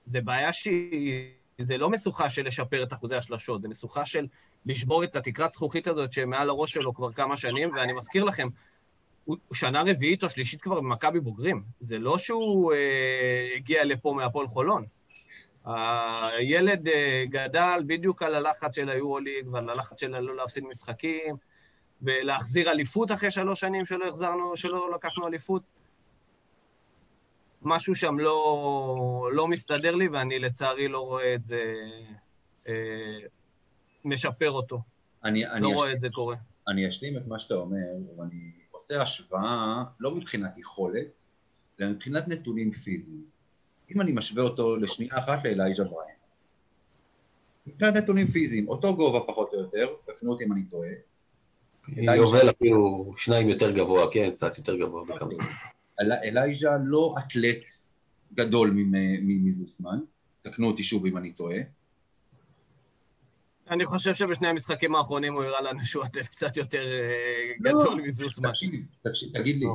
זה בעיה שהיא, זה לא משוכה של לשפר את אחוזי השלשות, זה משוכה של לשבור את התקרת זכוכית הזאת שמעל הראש שלו כבר כמה שנים, ואני מזכיר לכם, הוא שנה רביעית או שלישית כבר במכבי בוגרים. זה לא שהוא אה, הגיע לפה מהפועל חולון. הילד אה, גדל בדיוק על הלחץ של היורוליג ועל הלחץ של לא להפסיד משחקים, ולהחזיר אליפות אחרי שלוש שנים שלא החזרנו, שלא לקחנו אליפות. משהו שם לא, לא מסתדר לי, ואני לצערי לא רואה את זה אה, משפר אותו. אני, לא אני רואה אש... את זה קורה. אני אשלים את מה שאתה אומר, ואני עושה השוואה לא מבחינת יכולת, אלא מבחינת נתונים פיזיים. אם אני משווה אותו לשנייה אחת לאלייז'ה בריין. מבחינת נתונים פיזיים, אותו גובה פחות או יותר, תקנו אותי אם אני טועה. יובל אפילו שניים יותר גבוה, כן, קצת יותר גבוה בכמה זמן. אלייז'ה לא אתלט גדול מזוסמן, תקנו אותי שוב אם אני טועה. אני חושב שבשני המשחקים האחרונים הוא הראה לנו שהוא אתלט קצת יותר אה, לא, גדול מזוסמן. תקשיב, תגיד לי,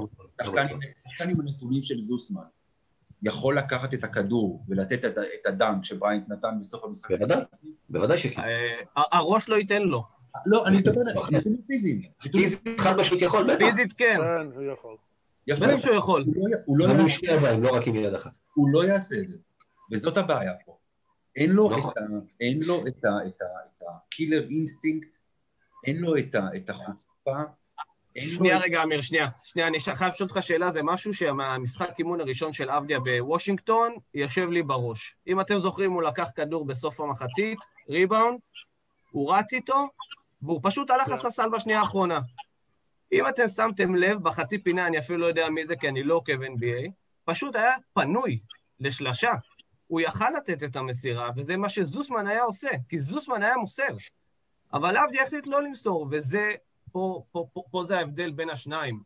שחקן עם הנתונים של זוסמן יכול לקחת את הכדור ולתת את הדנק שבריינט נתן בסוף המשחק? בוודאי, בוודאי שכן. אה, הראש לא ייתן לו. לא, אני מדבר על נתונים פיזיים. פיזית חד משמעית יכול, בטח. פיזית כן. כן, הוא יכול. בטח שהוא יכול. הוא לא יעשה את זה. לא רק עם יד אחת. הוא לא יעשה את זה. וזאת הבעיה פה. אין לו נכון. את ה... killer instinct, אין לו את, ה, את החוצפה. שנייה לו... רגע, אמיר, שנייה. שנייה, אני חייב לשאול אותך שאלה, זה משהו שהמשחק אימון הראשון של אבדיה בוושינגטון יושב לי בראש. אם אתם זוכרים, הוא לקח כדור בסוף המחצית, ריבאונד, הוא רץ איתו, והוא פשוט הלך לספסל בשנייה האחרונה. אם אתם שמתם לב, בחצי פינה, אני אפילו לא יודע מי זה, כי אני לא עוקב NBA, פשוט היה פנוי לשלשה. הוא יכל לתת את המסירה, וזה מה שזוסמן היה עושה, כי זוסמן היה מוסר. אבל עבדי החליט לא למסור, וזה, פה, פה, פה, פה זה ההבדל בין השניים.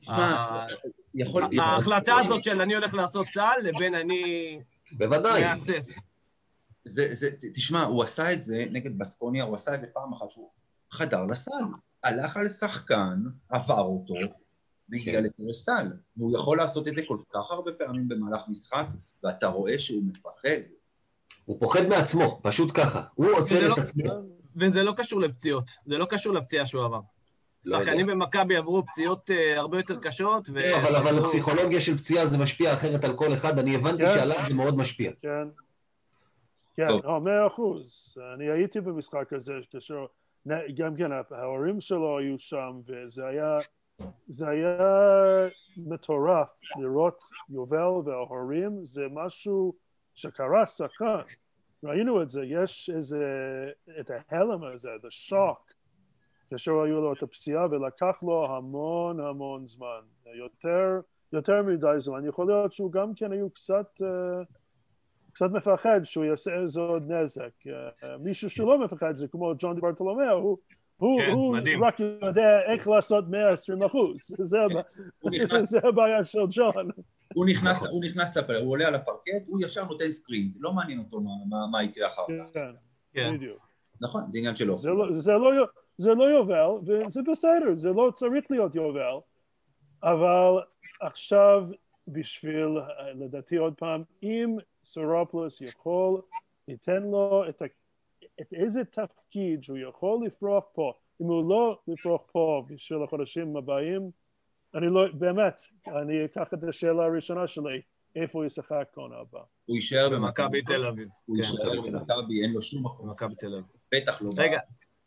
תשמע, יכול... ההחלטה הזאת של אני הולך לעשות צה"ל לבין אני... בוודאי. מהסס. זה, זה, תשמע, הוא עשה את זה נגד בסקוניה, הוא עשה את זה פעם אחת שהוא חדר לסל. הלך על שחקן, עבר אותו, והגיע כן. לקרסל. והוא יכול לעשות את זה כל כך הרבה פעמים במהלך משחק, ואתה רואה שהוא מפחד. הוא פוחד מעצמו, פשוט ככה. הוא עוצר את לא, עצמו. וזה לא קשור לפציעות, זה לא קשור לפציעה שהוא עבר. לא שחקנים במכבי עברו פציעות uh, הרבה יותר קשות. ו... לא, אבל, אבל הפסיכולוגיה של פציעה זה משפיע אחרת על כל אחד, אני הבנתי כן. שעליו זה מאוד משפיע. כן, כן, לא, מאה אחוז. אני הייתי במשחק הזה, כאשר גם כן ההורים שלו היו שם, וזה היה זה היה מטורף לראות יובל וההורים, זה משהו שקרה שחקן. ראינו את זה, יש איזה, את ההלם הזה, את השוק, כאשר היו לו את הפציעה ולקח לו המון המון זמן, יותר, יותר מדי זמן. יכול להיות שהוא גם כן היו קצת, קצת מפחד שהוא יעשה איזה עוד נזק. מישהו שלא מפחד זה כמו ג'ון ברטולומיאו, הוא כן, הוא רק יודע איך לעשות 120 אחוז, זה הבעיה של ג'ון. הוא נכנס, הוא נכנס, לפ... הוא עולה על הפרקט, הוא ישר נותן סקרין, לא מעניין אותו מה, מה, מה יקרה אחר כך. כן, כן. בדיוק. נכון, זה עניין שלו. זה לא, זה, לא, זה לא יובל, וזה בסדר, זה לא צריך להיות יובל, אבל עכשיו בשביל, לדעתי עוד פעם, אם סורופלוס יכול, ניתן לו את את איזה תפקיד שהוא יכול לפרוח פה, אם הוא לא לפרוח פה בשביל החודשים הבאים, אני לא, באמת, אני אקח את השאלה הראשונה שלי, איפה הוא ישחק קונה הבא? הוא יישאר במכבי תל אביב. הוא כן, יישאר במכבי, אין לו שום מקום. במכבי תל אביב. בטח לא. רגע,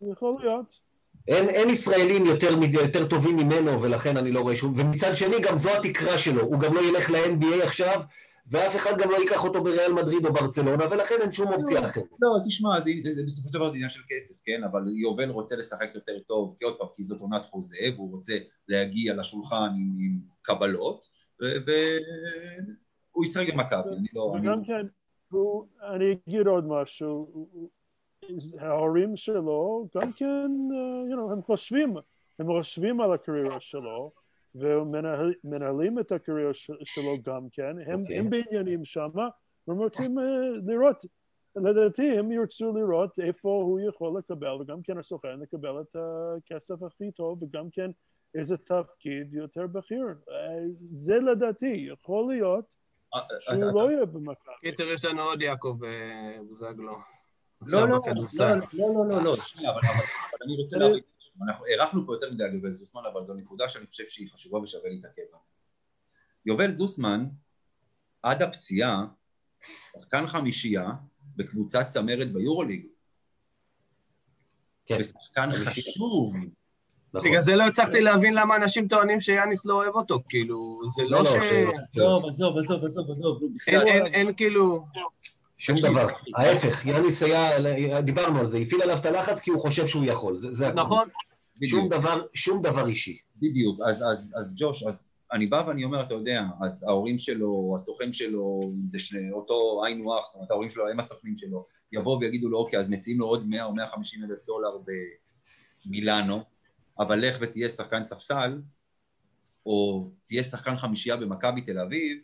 יכול להיות. אין, אין ישראלים יותר, יותר טובים ממנו, ולכן אני לא רואה שום... ומצד שני, גם זו התקרה שלו. הוא גם לא ילך ל-NBA עכשיו, ואף אחד גם לא ייקח אותו בריאל מדריד או ברצלונה, ולכן אין שום אופציה אחרת. לא, תשמע, זה, זה, זה בסופו של דבר זה עניין של כסף, כן? אבל יובל רוצה לשחק יותר טוב, כי עוד פעם, כי זאת עונת חוזה, והוא רוצה להגיע לשולחן עם, עם קבלות, והוא ישחק במכבי, אני לא... אני... וגם כן, הוא, אני אגיד עוד משהו, ההורים שלו גם כן, uh, you know, הם חושבים, הם חושבים על הקריירה שלו, ומנהלים את הקריירה של- שלו גם כן, הם, אוקיי. הם בעניינים שמה, והם רוצים uh, לראות, לדעתי הם ירצו לראות איפה הוא יכול לקבל, וגם כן הסוכן לקבל את הכסף הכי טוב, וגם כן איזה תפקיד יותר בכיר. Uh, זה לדעתי, יכול להיות אה, שהוא לא יהיה במכבי. קיצר, יש לנו עוד יעקב אה, בוזגלו. לא, לא, עכשיו לא, בכדורסל. לא, לא, לא, לא, שנייה, אבל, אבל, אבל אני רוצה להבין, אנחנו הארכנו פה יותר מדי על יובל זוסמן, אבל זו נקודה שאני חושב שהיא חשובה ושווה להתעכב בה. יובל זוסמן, עד הפציעה, שחקן חמישייה בקבוצת צמרת ביורוליג. כן. ושחקן חשוב. נכון. בגלל זה לא הצלחתי להבין למה אנשים טוענים שיאניס לא אוהב אותו, כאילו, זה לא, לא לא, ש... זה- עזוב, עזוב, עזוב, עזוב, עזוב, נו, בכלל. אין- אין- אין כאילו... שום דבר. ההפך, יאניס היה, דיברנו על זה, הפעיל עליו את הלחץ כי הוא חושב שהוא יכול. זה, זה. נכון, שום. דבר, שום דבר אישי. בדיוק, אז, אז, אז ג'וש, אז אני בא ואני אומר, אתה יודע, אז ההורים שלו, הסוכן שלו, זה שני, אותו היינו הך, זאת אומרת, ההורים שלו הם הסוכנים שלו, יבואו ויגידו לו, אוקיי, אז מציעים לו עוד 100 או 150 אלף דולר במילאנו, אבל לך ותהיה שחקן ספסל, או תהיה שחקן חמישייה במכבי תל אביב,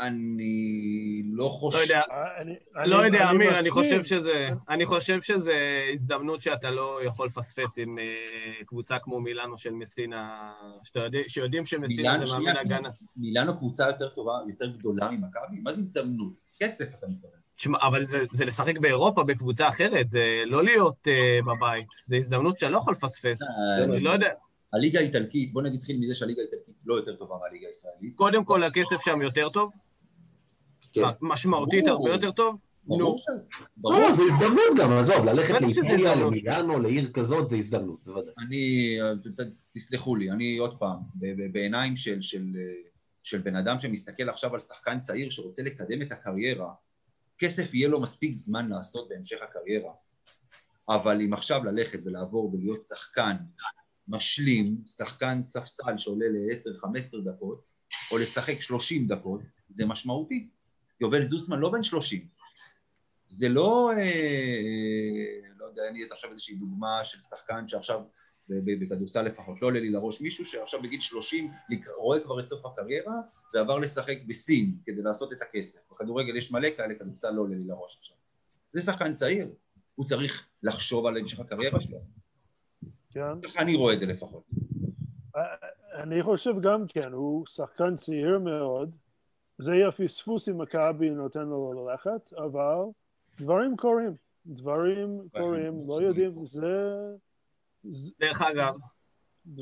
אני לא לא חושב... יודע, אני- לא אני- יודע, אמיר, אני. חושב שזה... אני חושב שזה הזדמנות שאתה לא יכול לפספס עם אה, קבוצה כמו מילאנו של מסינה, שאתה יודע- שיודעים שמסינה זה מאמן שנייה, הגנה. מילאנו קבוצה יותר טובה, יותר גדולה ממכבי? מה זה הזדמנות? כסף אתה מתכוון. תשמע, אבל זה, זה לשחק באירופה בקבוצה אחרת, זה לא להיות uh, בבית, זה הזדמנות שאני לא יכול לפספס. אה, אני לא יודע, הליגה האיטלקית, בוא נתחיל מזה שהליגה האיטלקית לא יותר טובה מהליגה הישראלית. קודם כל הכסף שם יותר טוב. משמעותית ברור. הרבה יותר טוב. נו, ברור. לא, זה הזדמנות גם, עזוב, ללכת לאיטליה. למילאנו, לעיר כזאת, זה הזדמנות, בוודאי. אני, ת- ת- תסלחו לי, אני עוד פעם, ב- ב- בעיניים של, של, של בן אדם שמסתכל עכשיו על שחקן צעיר שרוצה לקדם את הקריירה, כסף יהיה לו מספיק זמן לעשות בהמשך הקריירה. אבל אם עכשיו ללכת ולעבור ולהיות שחקן משלים, שחקן ספסל שעולה ל-10-15 דקות, או לשחק 30 דקות, זה משמעותי. יובל זוסמן לא בן 30. זה לא, אה, אה, לא יודע, אין לי עכשיו איזושהי דוגמה של שחקן שעכשיו, בכדורסל לפחות, לא עולה לי לראש מישהו שעכשיו בגיל 30 לק- רואה כבר את סוף הקריירה ועבר לשחק בסין כדי לעשות את הכסף. בכדורגל יש מלא כאלה, כדורסל לא עולה לי לראש עכשיו. זה שחקן צעיר, הוא צריך לחשוב על המשך הקריירה שלו. כן. ככה אני רואה את זה לפחות. אני חושב גם כן, הוא שחקן צעיר מאוד, זה יהיה פספוס אם מכבי נותן לו ללכת, אבל דברים קורים, דברים קורים, לא יודעים, זה... דרך אגב,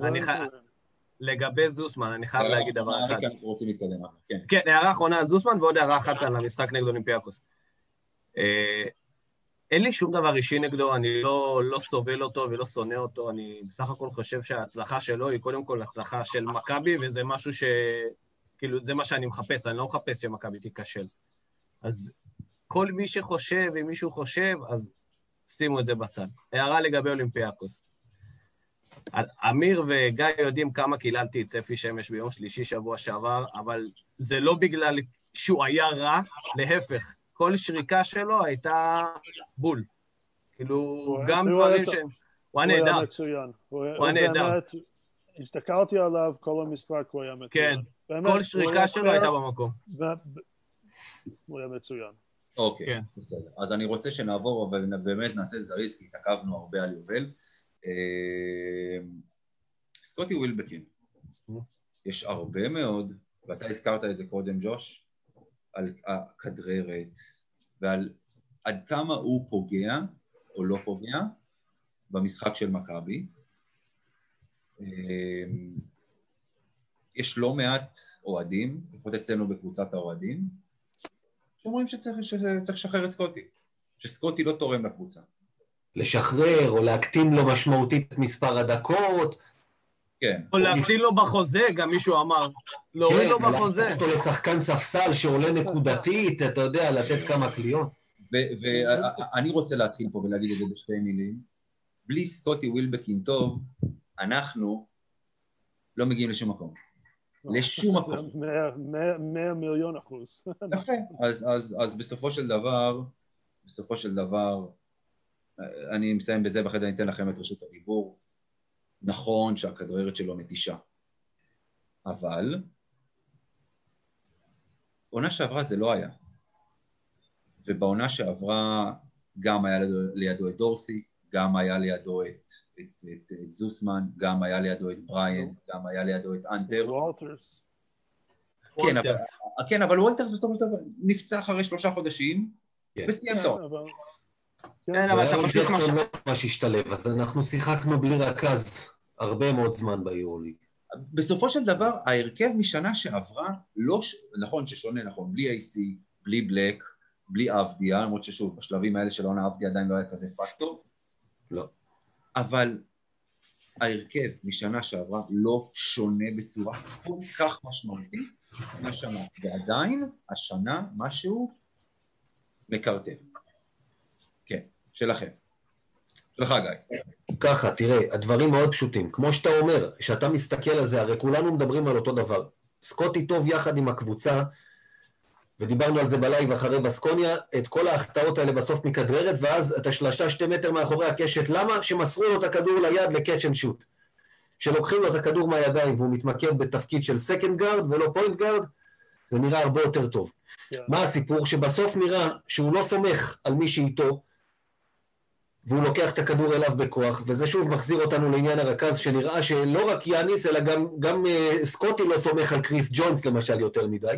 אני חי- קורים. לגבי זוסמן, אני חייב להגיד דבר אחד. רוצים להתקדם, אחר, כן. כן, הערה אחרונה על זוסמן ועוד הערה אחת על המשחק נגד אולימפיאקוס. אה, אין לי שום דבר אישי נגדו, אני לא, לא סובל אותו ולא שונא אותו, אני בסך הכל חושב שההצלחה שלו היא קודם כל הצלחה של מכבי, וזה משהו ש... כאילו, זה מה שאני מחפש, אני לא מחפש שמכבי תיכשל. אז כל מי שחושב, אם מישהו חושב, אז שימו את זה בצד. הערה לגבי אולימפיאקוס. אמיר וגיא יודעים כמה קיללתי את צפי שמש ביום שלישי שבוע שעבר, אבל זה לא בגלל שהוא היה רע, להפך, כל שריקה שלו הייתה בול. כאילו, גם דברים שהם... הוא היה הוא היה נהדר. מצוין. הוא היה נהדר. הסתכלתי עליו כל המשחק, הוא היה מצוין. כן, באמת, כל שריקה שלו הייתה במקום. הוא היה מצוין. אוקיי, כן. בסדר. אז אני רוצה שנעבור ובאמת נעשה זריז, כי התעכבנו הרבה על יובל. אה, סקוטי ווילבקין, יש הרבה מאוד, ואתה הזכרת את זה קודם, ג'וש, על הכדררת ועל עד כמה הוא פוגע או לא פוגע במשחק של מכבי. יש לא מעט אוהדים, לפחות אצלנו בקבוצת האוהדים, שאומרים שצריך לשחרר את סקוטי, שסקוטי לא תורם לקבוצה. לשחרר או להקטין לו משמעותית את מספר הדקות. כן. או להקטין לו בחוזה, גם מישהו אמר. להוריד כן, לו בחוזה. כן, אותו לשחקן ספסל שעולה נקודתית, אתה יודע, לתת כמה קליעות. ואני רוצה להתחיל פה ולהגיד את זה בשתי מילים. בלי סקוטי ווילבקין טוב, אנחנו לא מגיעים לשום מקום. לשום מקום. מאה מיליון אחוז. יפה. אז, אז, אז בסופו של דבר, בסופו של דבר, אני מסיים בזה, ואחרי זה אני אתן לכם את רשות הדיבור. נכון שהכדררת שלו מתישה, אבל עונה שעברה זה לא היה. ובעונה שעברה גם היה לידו את דורסי, גם היה לידו את, את, את, את זוסמן, גם היה לידו את בריין, גם היה לידו את אנטר. וולטרס. כן, אבל, כן, אבל וולטרס בסופו של דבר נפצע אחרי שלושה חודשים, כן. וסיים טוב. כן, כן, אבל אתה פשוט... ג'קסון לא ממש השתלב, אז אנחנו שיחקנו בלי רכז הרבה מאוד זמן ביורוליג. בסופו של דבר, ההרכב משנה שעברה, לא, נכון ששונה, נכון, בלי AC, בלי בלק, בלי אבדיה, למרות ששוב, בשלבים האלה של העונה אבדיה עדיין לא היה כזה פקטור. לא. אבל ההרכב משנה שעברה לא שונה בצורה כל כך משמעותית מהשנה, ועדיין השנה משהו מקרטל. כן, שלכם. שלך, גיא. ככה, תראה, הדברים מאוד פשוטים. כמו שאתה אומר, כשאתה מסתכל על זה, הרי כולנו מדברים על אותו דבר. סקוטי טוב יחד עם הקבוצה, ודיברנו על זה בלייב אחרי בסקוניה, את כל ההחטאות האלה בסוף מכדרר, ואז אתה שלושה שתי מטר מאחורי הקשת. למה? שמסרו לו את הכדור ליד ל catch and shoot. שלוקחים לו את הכדור מהידיים והוא מתמקד בתפקיד של second guard ולא point guard, זה נראה הרבה יותר טוב. Yeah. מה הסיפור? שבסוף נראה שהוא לא סומך על מי שאיתו, והוא לוקח את הכדור אליו בכוח, וזה שוב מחזיר אותנו לעניין הרכז, שנראה שלא רק יאניס, אלא גם, גם uh, סקוטי לא סומך על קריס ג'ונס למשל יותר מדי.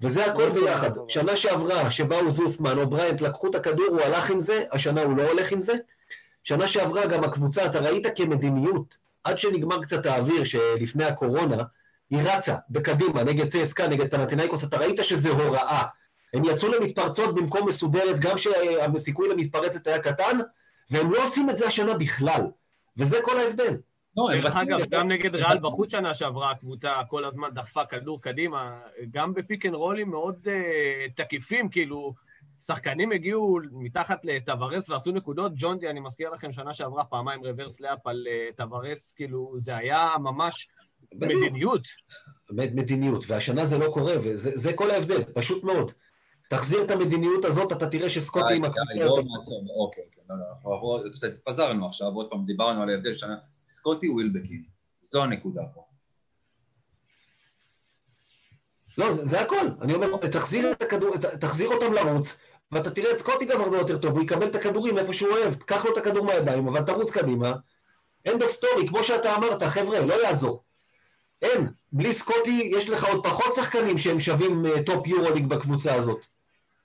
וזה הכל ביחד. שנה שעברה, שבאו זוסמן או בריינט, לקחו את הכדור, הוא הלך עם זה, השנה הוא לא הולך עם זה. שנה שעברה גם הקבוצה, אתה ראית כמדיניות, עד שנגמר קצת האוויר שלפני הקורונה, היא רצה בקדימה, נגד צסקה, נגד פנטינאיקוס, אתה ראית שזה הוראה. הם יצאו למתפרצות במקום מסודרת, גם שהסיכוי למתפרצת היה קטן, והם לא עושים את זה השנה בכלל. וזה כל ההבדל. לא, דרך אגב, גם נגד ריאל בחוץ שנה שעברה הקבוצה כל הזמן דחפה כדור קדימה, גם ב pick and roll ים מאוד uh, תקיפים, כאילו, שחקנים הגיעו מתחת לטוורס ועשו נקודות. ג'ונדי, אני מזכיר לכם, שנה שעברה פעמיים reverse layup על uh, טוורס, כאילו, זה היה ממש מדיניות. מדיניות, והשנה זה לא קורה, וזה כל ההבדל, פשוט מאוד. תחזיר את המדיניות הזאת, אתה תראה שסקוטי עם הקבוצה... נעצור, אוקיי, אוקיי, לא, לא, אנחנו קצת התפזרנו עכשיו, עוד פעם דיברנו על ההבדל שנה, סקוטי ווילבקין, זו הנקודה פה. לא, זה, זה הכל. אני אומר, תחזיר, את הכדור, תחזיר אותם לרוץ, ואתה תראה את סקוטי גם הרבה יותר טוב, הוא יקבל את הכדורים איפה שהוא אוהב, קח לו את הכדור מהידיים, אבל תרוץ קדימה. end of story, כמו שאתה אמרת, חבר'ה, לא יעזור. אין. בלי סקוטי יש לך עוד פחות שחקנים שהם שווים top uh, יורוליג בקבוצה הזאת.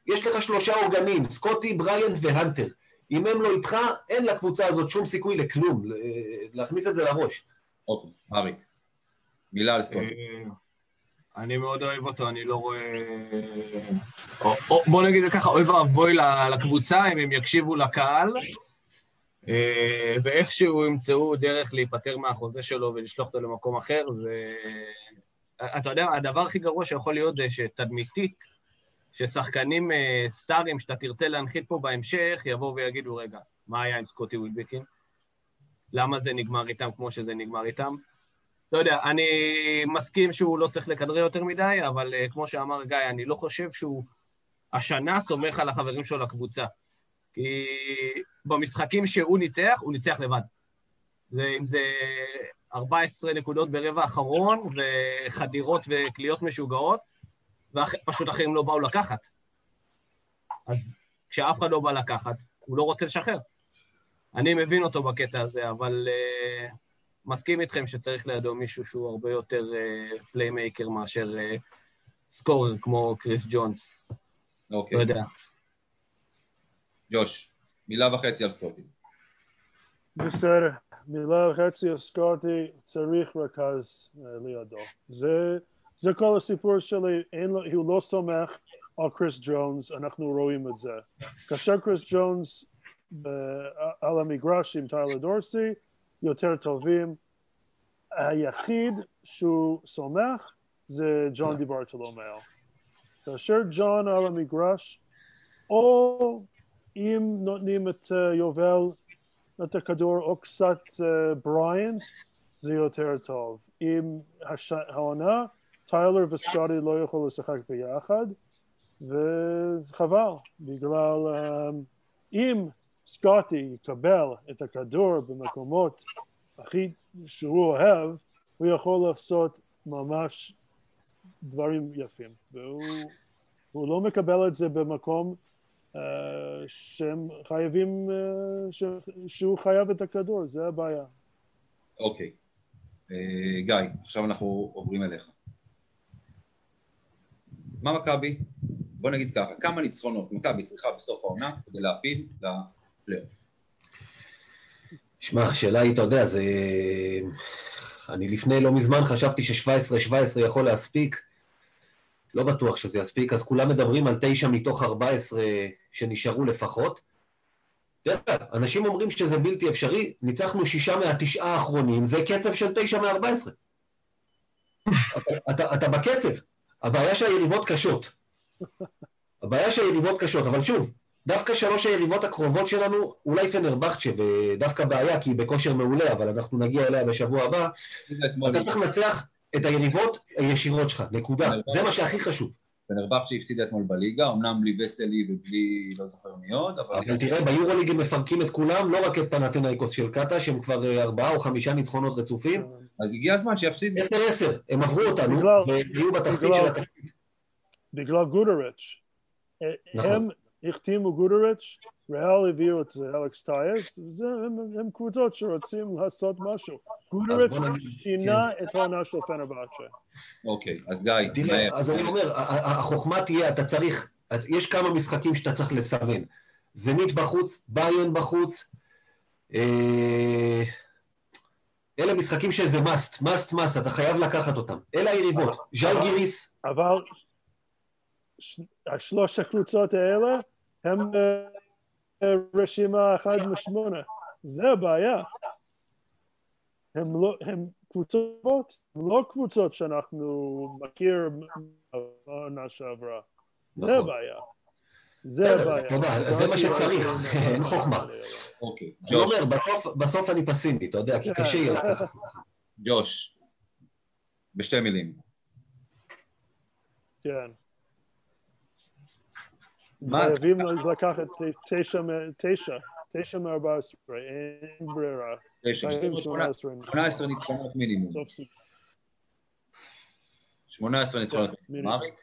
יש לך שלושה עוגנים, סקוטי, בריאנט והנטר. אם הם לא איתך, אין לקבוצה הזאת שום סיכוי לכלום, להכניס את זה לראש. אוקיי, אריק. מילה על סקוטי. אה, אני מאוד אוהב אותו, אני לא רואה... בוא נגיד ככה, אוי ואבוי לקבוצה, אם הם יקשיבו לקהל, אה, ואיכשהו ימצאו דרך להיפטר מהחוזה שלו ולשלוח אותו למקום אחר, זה... אתה יודע, הדבר הכי גרוע שיכול להיות זה שתדמיתית, ששחקנים uh, סטארים שאתה תרצה להנחית פה בהמשך, יבואו ויגידו, רגע, מה היה עם סקוטי ווילבקין? למה זה נגמר איתם כמו שזה נגמר איתם? לא יודע, אני מסכים שהוא לא צריך לכדרר יותר מדי, אבל uh, כמו שאמר גיא, אני לא חושב שהוא השנה סומך על החברים שלו לקבוצה. כי במשחקים שהוא ניצח, הוא ניצח לבד. ואם זה 14 נקודות ברבע האחרון, וחדירות וקליעות משוגעות, ופשוט אחרים לא באו לקחת. אז כשאף אחד לא בא לקחת, הוא לא רוצה לשחרר. אני מבין אותו בקטע הזה, אבל uh, מסכים איתכם שצריך לידו מישהו שהוא הרבה יותר playmaker uh, מאשר uh, scorer כמו קריס ג'ונס. אוקיי. לא יודע. ג'וש, מילה וחצי על סקוטי. בסדר. מילה חצי הזכרתי, צריך רכז לידו. זה, זה כל הסיפור שלי, אין לו, הוא לא סומך על קריס ג'ונס, אנחנו רואים את זה. כאשר קריס ג'ונס על המגרש עם טיילר דורסי, יותר טובים. היחיד שהוא סומך זה ג'ון דיברטולומיאו. כאשר ג'ון על המגרש, או אם נותנים את יובל את הכדור או קצת בריינט, זה יותר טוב. אם העונה, טיילר וסקוטי לא יכולו לשחק ביחד, וחבל, בגלל אם סקוטי יקבל את הכדור במקומות הכי שהוא אוהב, הוא יכול לעשות ממש דברים יפים. והוא לא מקבל את זה במקום uh, שהם חייבים, uh, ש, שהוא חייב את הכדור, זה הבעיה. אוקיי. Okay. Uh, גיא, עכשיו אנחנו עוברים אליך. מה מכבי? בוא נגיד ככה, כמה ניצחונות מכבי צריכה בסוף העונה כדי להפיל לפלייאוף? שמע, השאלה היא, אתה יודע, זה... אני לפני לא מזמן חשבתי ש-17-17 יכול להספיק. לא בטוח שזה יספיק, אז כולם מדברים על תשע מתוך 14 שנשארו לפחות. אנשים אומרים שזה בלתי אפשרי, ניצחנו שישה מהתשעה האחרונים, זה קצב של תשע מארבע עשרה. אתה, אתה בקצב. הבעיה שהיריבות קשות. הבעיה שהיריבות קשות, אבל שוב, דווקא שלוש היריבות הקרובות שלנו, אולי פנרבכצ'ה, ודווקא בעיה, כי היא בכושר מעולה, אבל אנחנו נגיע אליה בשבוע הבא, אתה צריך לנצח את היריבות הישירות שלך, נקודה. זה מה שהכי חשוב. פנרבכצ'ה הפסידה אתמול בליגה, אמנם בלי וסלי ובלי לא זוכר מי עוד, אבל... אבל תראה, ביורוליג הם מפרקים את כולם, לא רק את פנתנאיקוס של קאטה, שהם כבר אה, ארבעה או חמישה ניצחונות רצופים. אז הגיע הזמן שיפסיד. עשר עשר, הם עברו אותנו, ויהיו בתחתית של התחתית. בגלל גודריץ'. אה, נכון. הם החתימו גודריץ', ריאל הביאו את אלכס טייס, הם קבוצות שרוצים לעשות משהו. גודריץ' שינה כן. את העונה של פנרבאצ'ה. אוקיי, אז גיא. אז אני אומר, החוכמה תהיה, אתה צריך, יש כמה משחקים שאתה צריך לסמן. זנית בחוץ, ביין בחוץ, אה, אלה משחקים שזה must, must, must, אתה חייב לקחת אותם. אלה היריבות. ז'אל גיריס. אבל השלוש הקבוצות האלה הם אה, רשימה אחת משמונה. זה הבעיה. הם לא, הם קבוצות, לא קבוצות שאנחנו מכיר בעונה שעברה. זה נכון. הבעיה. זה הבעיה. תודה, זה מה שצריך, אין חוכמה. אוקיי, אני אומר, בסוף אני פסימי, אתה יודע, כי קשה יהיה לקחת. ג'וש, בשתי מילים. כן. חייבים לקחת תשע, תשע מארבע עשרה, אין ברירה. תשע, 18 ניצחונות מינימום. 18 ניצחונות מינימום. אריק?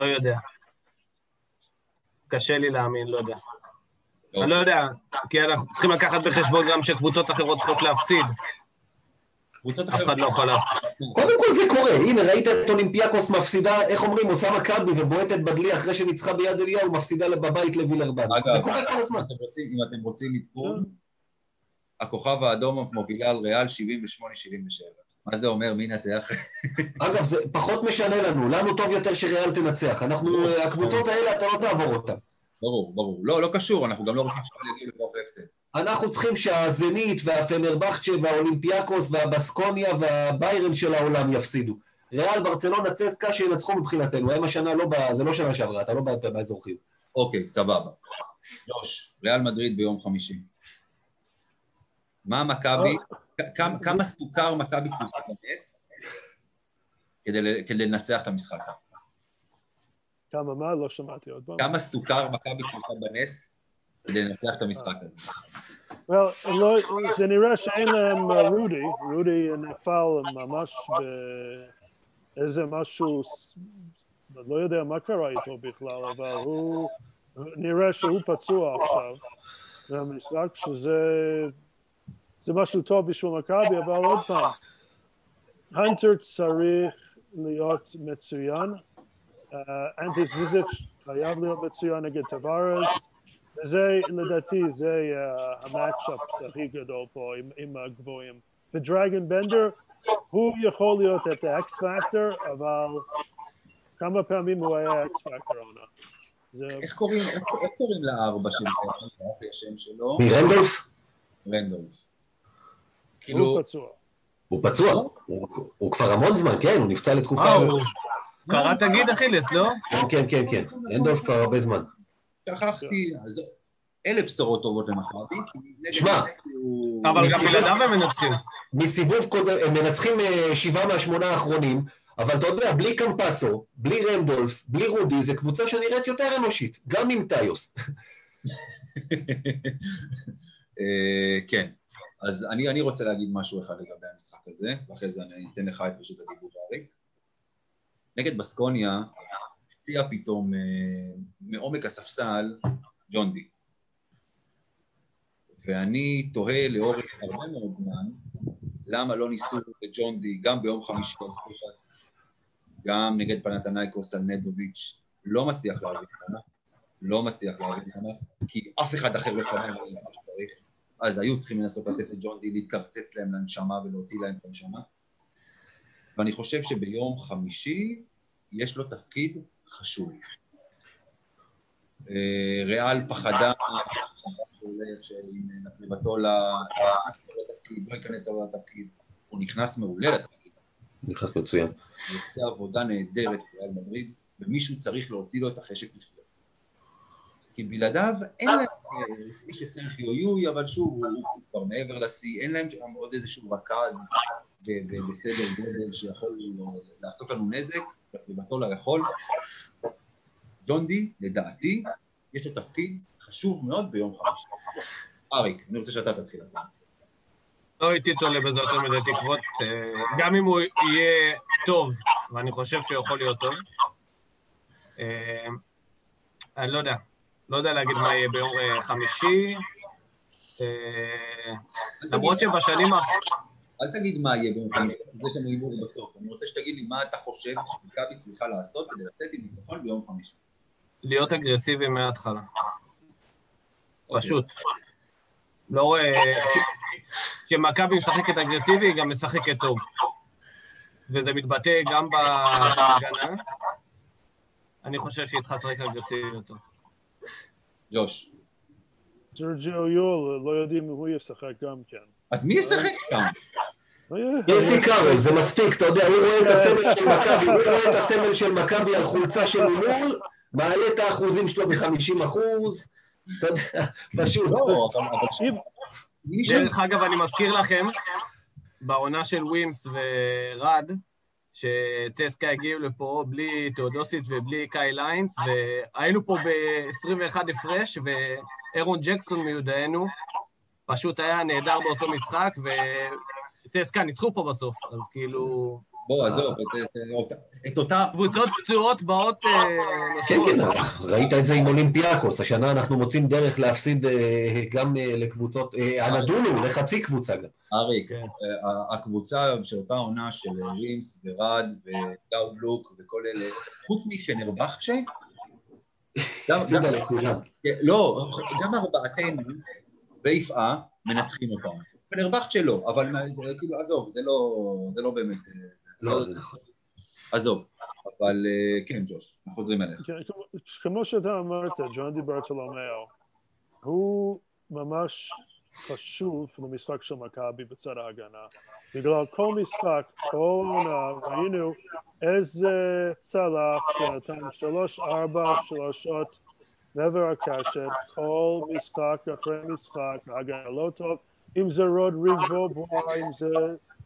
לא יודע. קשה לי להאמין, לא יודע. אני לא יודע, כי אנחנו צריכים לקחת בחשבון גם שקבוצות אחרות צריכות להפסיד. קבוצות אחרות. אף אחד לא יכול להפסיד. קודם כל זה קורה, הנה ראית את אולימפיאקוס מפסידה, איך אומרים, עושה מכבי ובועטת בדלי אחרי שניצחה ביד אליהו, מפסידה בבית לווילרבן. זה קורה כל הזמן. אם אתם רוצים עדכון, הכוכב האדום מובילה על ריאל 78-77. מה זה אומר? מי ינצח? אגב, זה פחות משנה לנו, לנו טוב יותר שריאל תנצח. אנחנו, הקבוצות האלה, אתה לא תעבור אותן. ברור, ברור. לא, לא קשור, אנחנו גם לא רוצים שריאל יגיעו לכוח הפסד. אנחנו צריכים שהזנית והפנרבכצ'ה והאולימפיאקוס והבסקוניה והביירן של העולם יפסידו. ריאל, ברצלונה, צסקה שינצחו מבחינתנו, הם השנה לא, ב... זה לא שנה שעברה, אתה לא באזור חיוב. אוקיי, סבבה. ג'וש, ריאל מדריד ביום חמישי. מה מכבי, כמה סוכר מכבי צריכה לנס כדי לנצח את המשחק הזה? כמה מה? לא שמעתי עוד פעם. כמה סוכר מכבי צריכה בנס כדי לנצח את המשחק הזה? Well, לא, זה נראה שאין להם רודי, רודי נפל ממש באיזה משהו, לא יודע מה קרה איתו בכלל, אבל הוא, נראה שהוא פצוע עכשיו. מהמשחק, שזה זה משהו טוב בשביל מכבי, אבל עוד פעם, הנטר צריך להיות מצוין, אנטה זיזיץ' חייב להיות מצוין נגד טווארס, וזה, לדעתי, זה uh, ה matchup הכי גדול פה עם, עם הגבוהים. ודרגן בנדר, הוא יכול להיות את ה X factor, אבל כמה פעמים הוא היה X factor עונה. איך קוראים, איך, קוראים לארבע של השם שלו? מרנדולף? רנדולף. כאילו... הוא פצוע. הוא פצוע, הוא כבר המון זמן, כן, הוא נפצע לתקופה. אה, הוא קרא תגיד אכילס, לא? כן, כן, כן, כן, רנדולף כבר הרבה זמן. שכחתי, אז אלה בשורות טובות למכבי. שמע, אבל גם בלעדיו הם מנצחים. מסיבוב קודם, הם מנצחים אה, שבעה מהשמונה האחרונים, אבל אתה יודע, בלי קמפסו, בלי רנדולף, בלי רודי, זו קבוצה שנראית יותר אנושית, גם עם טיוס. אה, כן, אז אני, אני רוצה להגיד משהו אחד לגבי המשחק הזה, ואחרי זה אני אתן לך את רשות הדיבור, אריק. נגד בסקוניה, הציע פתאום אה, מעומק הספסל ג'ון די. ואני תוהה לאורך הרבה מאוד זמן, למה לא ניסו את ג'ון די גם ביום חמישי על גם נגד פנתנייקוס על נדוביץ', לא מצליח להבין למה, לא מצליח להבין למה, כי אף אחד אחר לא שמע מה שצריך, אז היו צריכים לנסות לתת לג'ון די להתקרצץ להם לנשמה ולהוציא להם את הנשמה. ואני חושב שביום חמישי יש לו תפקיד חשוב. אה, ריאל פחדה שעם נקריבתו לתפקיד, לא ייכנס לתפקיד, הוא נכנס מעולה לתפקיד. נכנס מצוין. הוא עושה עבודה נהדרת בריאל מדריד, ומישהו צריך להוציא לו את החשק לחיות. כי בלעדיו אין להם, מי שצריך יויוי, אבל שוב, הוא כבר מעבר לשיא, אין להם שם עוד איזשהו רכז בסדר גודל שיכול לעשות לנו נזק, ובתו לא יכול. ג'ון די, לדעתי, יש לו תפקיד חשוב מאוד ביום חמישי. אריק, אני רוצה שאתה תתחיל. לא הייתי תולה בזה יותר מדי תקוות, אה, גם אם הוא יהיה טוב, ואני חושב שהוא יכול להיות טוב. אה, אני לא יודע, לא יודע להגיד מה יהיה ביום אה, חמישי. למרות שבשנים האחרונות... אל תגיד מה יהיה ביום חמישי, יש לנו הימור בסוף. אני רוצה שתגיד לי מה אתה חושב שמכבי צריכה לעשות כדי לצאת עם ניצחון ביום חמישי. להיות אגרסיבי מההתחלה. אוקיי. פשוט. לא רואה... כשמכבי משחקת אגרסיבי, היא גם משחקת טוב. וזה מתבטא גם בהגנה. אני חושב שהיא צריכה לשחק אגרסיבי יותר. ג'וש. ג'ורג'יו יול, לא יודעים אם הוא ישחק גם כן. אז מי ישחק שם? יוסי קארל, זה מספיק, אתה יודע, הוא רואה את הסמל של מכבי, הוא רואה את הסמל של מכבי על חולצה של ממול, מעלה את האחוזים שלו ב-50 אחוז, אתה יודע, פשוט. לא, אבל תקשיב. דרך אגב, אני מזכיר לכם, בעונה של ווימס ורד, שצסקה הגיעו לפה בלי תאודוסית ובלי קאי ליינס, והיינו פה ב-21 הפרש, ואירון ג'קסון מיודענו, פשוט היה נהדר באותו משחק, וטסקה ניצחו פה בסוף, אז כאילו... בוא, עזוב, את אותה... קבוצות פצועות באות... אה, כן, כן, ראית את זה עם אולימפיאקוס, השנה אנחנו מוצאים דרך להפסיד אה, גם אה, לקבוצות, הנדונו, לחצי קבוצה גם. אריק, כן. הקבוצה של אותה עונה של רימס ורד ודאודלוק וכל אלה, חוץ מפנרבכצ'ה, הפסידה לכולם. לא, גם ארבעתנו ביפעה מנצחים אותם. פנרבכצ'ה לא, אבל כאילו, עזוב, זה לא, זה לא באמת... לא, זה נכון. עזוב, אבל אה, כן, ג'וש, אנחנו חוזרים אליך. כן, כמו שאתה אמרת, ג'ון די ברטולומיאו, הוא ממש חשוב למשחק של מכבי בצד ההגנה. בגלל כל משחק, כל עונה, ראינו איזה צלף שנתן שלוש ארבע שלושות מעבר הקשת, כל משחק אחרי משחק, הגנה לא טוב, אם זה רודריגו בואה, אם זה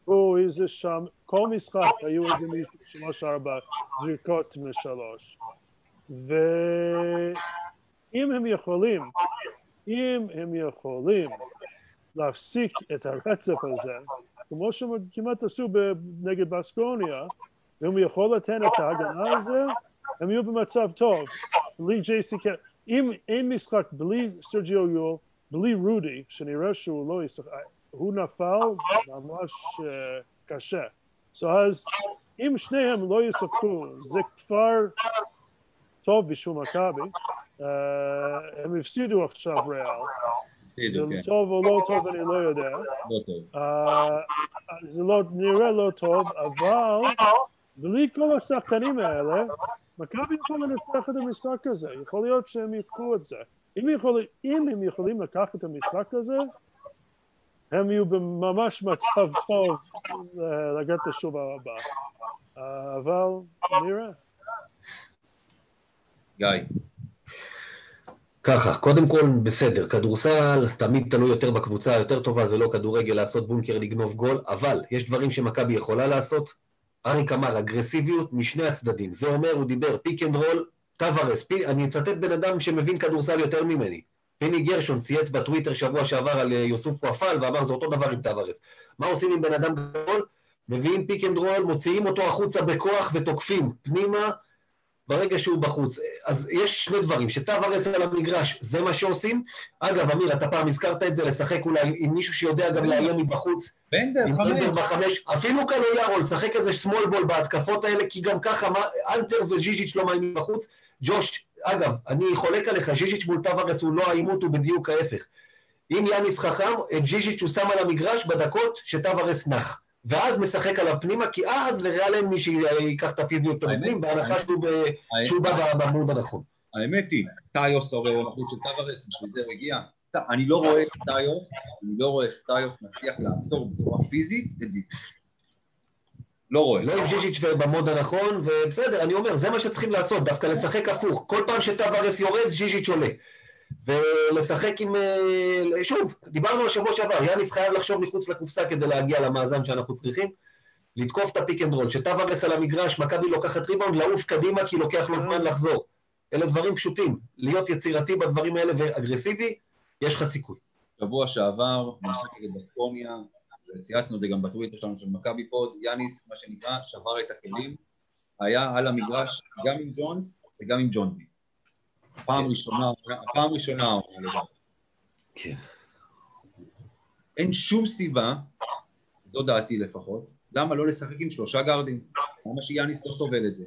הוא, איזה שם, כל משחק היו מישהו שלוש ארבע זריקות משלוש. ואם הם יכולים, אם הם יכולים להפסיק את הרצף הזה, כמו שהם כמעט עשו נגד בסקוניה, ואם הוא יכול לתת את ההגנה הזה, הם יהיו במצב טוב. בלי ג'ייסי קט, אם אין משחק בלי סרג'יו יול, בלי רודי, שנראה שהוא לא ישחק, הוא נפל ממש uh, קשה. So אז אם שניהם לא ישחקו, זה כבר טוב בשביל מכבי, אה, הם הפסידו עכשיו ריאל. זה כן. טוב או לא טוב אני לא יודע. לא טוב. אה, זה לא נראה לא טוב, אבל בלי כל השחקנים האלה, מכבי יכולה לנצח את המשחק הזה. יכול להיות שהם ייקחו את זה. אם, יכול, אם הם יכולים לקחת את המשחק הזה, הם יהיו בממש מצב טוב אה, לגעת השוב הבא. אבל נראה. גיא. ככה, קודם כל, בסדר, כדורסל תמיד תלוי יותר בקבוצה היותר טובה, זה לא כדורגל לעשות בונקר לגנוב גול, אבל יש דברים שמכבי יכולה לעשות. אריק אמר, אגרסיביות משני הצדדים. זה אומר, הוא דיבר, pick and roll, טווארס, פי, אני אצטט בן אדם שמבין כדורסל יותר ממני. פיני גרשון צייץ בטוויטר שבוע שעבר על אה, יוסופה פאל ואמר זה אותו דבר עם טווארס. מה עושים עם בן אדם גדול? מביאים pick and roll, מוציאים אותו החוצה בכוח ותוקפים פנימה ברגע שהוא בחוץ. אז יש שני דברים, שטווארס על המגרש, זה מה שעושים. אגב, אמיר, אתה פעם הזכרת את זה, לשחק אולי עם מישהו שיודע גם לאיים מבחוץ. בנדר, חמש. אפילו קלויארו, לשחק איזה small ball בהתקפות האלה, כי גם ככה, אלתר וז'יז'יץ' לא מאיימים בחוץ. ג'וש, אגב, אני חולק עליך, ז'יז'יץ' מול טווארס הוא לא העימות, הוא בדיוק ההפך. אם יאניס חכם, את ז'יז'יץ' הוא שם על המגרש בדקות שטווארס נח. ואז משחק עליו פנימה, כי אז לריאל אין מי שייקח את הפיזיות בפנים, בהנחה שהוא בא במוד הנכון. האמת היא, טיוס הרי הוא המחליף של טווארס, בשביל זה הוא הגיע. אני לא רואה איך טיוס, אני לא רואה איך טיוס מצליח לעצור בצורה פיזית את זיזיץ'. לא רואה. לא עם ז'יז'יץ' במוד הנכון, ובסדר, אני אומר, זה מה שצריכים לעשות, דווקא לשחק הפוך. כל פעם שטווארס יורד, ז'יז'יץ' עולה. ולשחק עם... אה, שוב, דיברנו על שבוע שעבר, יאניס חייב לחשוב מחוץ לקופסה כדי להגיע למאזן שאנחנו צריכים. לתקוף את ה pick and roll, שטווארס על המגרש, מכבי לוקחת ריבאונד, לעוף קדימה כי לוקח לו זמן לחזור. אלה דברים פשוטים. להיות יצירתי בדברים האלה ואגרסיבי, יש לך סיכוי. שבוע שעבר, במשחק נגד בסקוניה, וצייצנו את זה גם בטוויטר שלנו של מכבי פוד, יאניס, מה שנקרא, שבר את הכלים, היה על המגרש גם עם ג'ונס וגם עם ג'ון בי. פעם ראשונה, פעם ראשונה. כן. אין שום סיבה, זו דעתי לפחות, למה לא לשחק עם שלושה גארדים? למה שיאניס לא סובל את זה?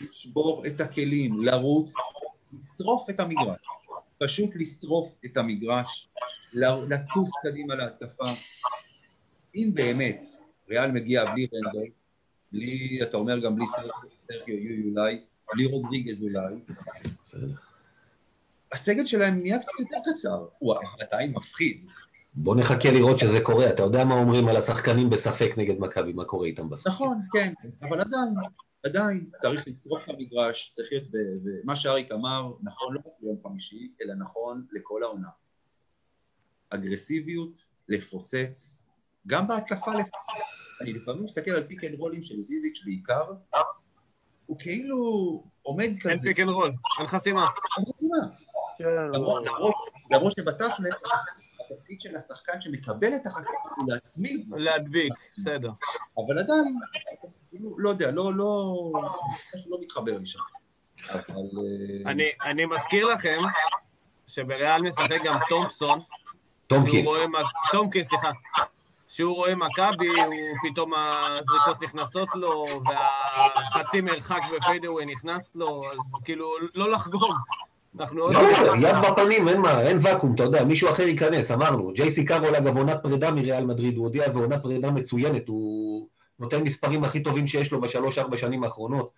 לשבור את הכלים, לרוץ, לשרוף את המגרש. פשוט לשרוף את המגרש, לטוס קדימה להתקפה. אם באמת ריאל מגיע בלי רנדל, בלי, אתה אומר גם בלי סרחיו יוי אולי, בלי רודריגז אולי. הסגל שלהם נהיה קצת יותר קצר. הוא עדיין מפחיד. בוא נחכה לראות שזה קורה. אתה יודע מה אומרים על השחקנים בספק נגד מכבי, מה קורה איתם בסוף. נכון, כן, אבל עדיין, עדיין צריך לשרוף את המגרש, צריך להיות, ומה שאריק אמר, נכון לא רק ליום חמישי, אלא נכון לכל העונה. אגרסיביות, לפוצץ, גם בהתקפה לפוצץ. אני לפעמים מסתכל על pick and roll ים של זיזיץ' בעיקר, הוא כאילו עומד אין כזה, pick and roll, אין חסימה. אין חסימה. כן, למרות- אבל- למרות- שבתכל'ס, התפקיד של השחקן שמקבל את החסימה הוא להצמיד, להדביק, בסדר. אבל עדיין, כאילו, לא יודע, לא, לא, משהו לא מתחבר לי שם. אבל... אה, אני, אני מזכיר לכם שבריאל משחק גם תומפסון, טומקינס. טומקינס, סליחה, שהוא רואה מכבי, פתאום הזריקות נכנסות לו, והחצי מרחק ב fadeaway נכנס לו, אז כאילו, לא לחגוג. אנחנו עוד... לא, יד בפנים, אין מה, אין ואקום, אתה יודע, מישהו אחר ייכנס, אמרנו. ג'ייסי קארול, אגב, עונת פרידה מריאל מדריד, הוא הודיע, ועונת פרידה מצוינת, הוא נותן מספרים הכי טובים שיש לו בשלוש-ארבע שנים האחרונות.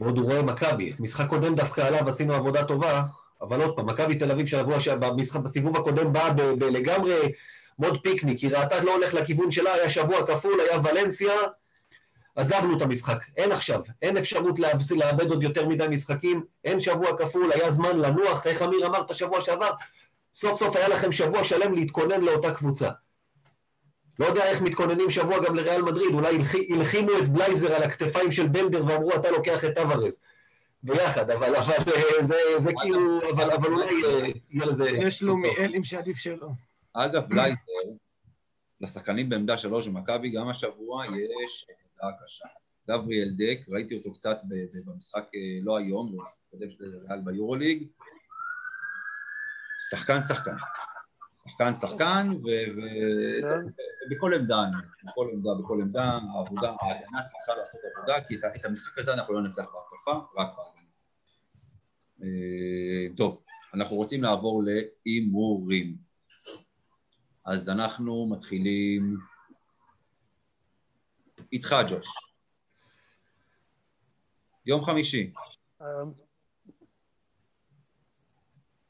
ועוד הוא רואה מכבי. משחק קודם דווקא עליו עשינו עבודה טובה, אבל עוד פעם, מכבי תל אביב שבוע במשחק- בסיבוב הקודם באה לגמרי מוד פיקניק, היא ראתה לא הולך לכיוון שלה, היה שבוע כפול, היה ולנסיה, עזבנו את המשחק, אין עכשיו, אין אפשרות לאבד עוד יותר מדי משחקים, אין שבוע כפול, היה זמן לנוח, איך אמיר אמר את השבוע שעבר, סוף סוף היה לכם שבוע שלם להתכונן לאותה קבוצה. לא יודע איך מתכוננים שבוע גם לריאל מדריד, אולי הלחי- הלחימו את בלייזר על הכתפיים של בנדר ואמרו אתה לוקח את טווארז. ביחד, אבל, אבל אה, זה, זה כאילו, אבל, אבל אולי אה, יהיה לזה... יש שלומיאלים שעדיף שלא. אגב, בלייזר, לשחקנים בעמדה שלוש במכבי, גם השבוע יש עמדה קשה. גבריאל דק, ראיתי אותו קצת ב- ב- במשחק, אה, לא היום, במשחק הקודם של ריאל ביורוליג. שחקן שחקן. שחקן שחקן, כן. ובכל עמדה, בכל עמדה, בכל עמדה, העבודה, ההגנה צריכה לעשות עבודה, כי את המשחק הזה אנחנו לא ננצח בהתקפה, רק בהגנה. אה, טוב, אנחנו רוצים לעבור להימורים. אז אנחנו מתחילים איתך, ג'וש. יום חמישי. אמ,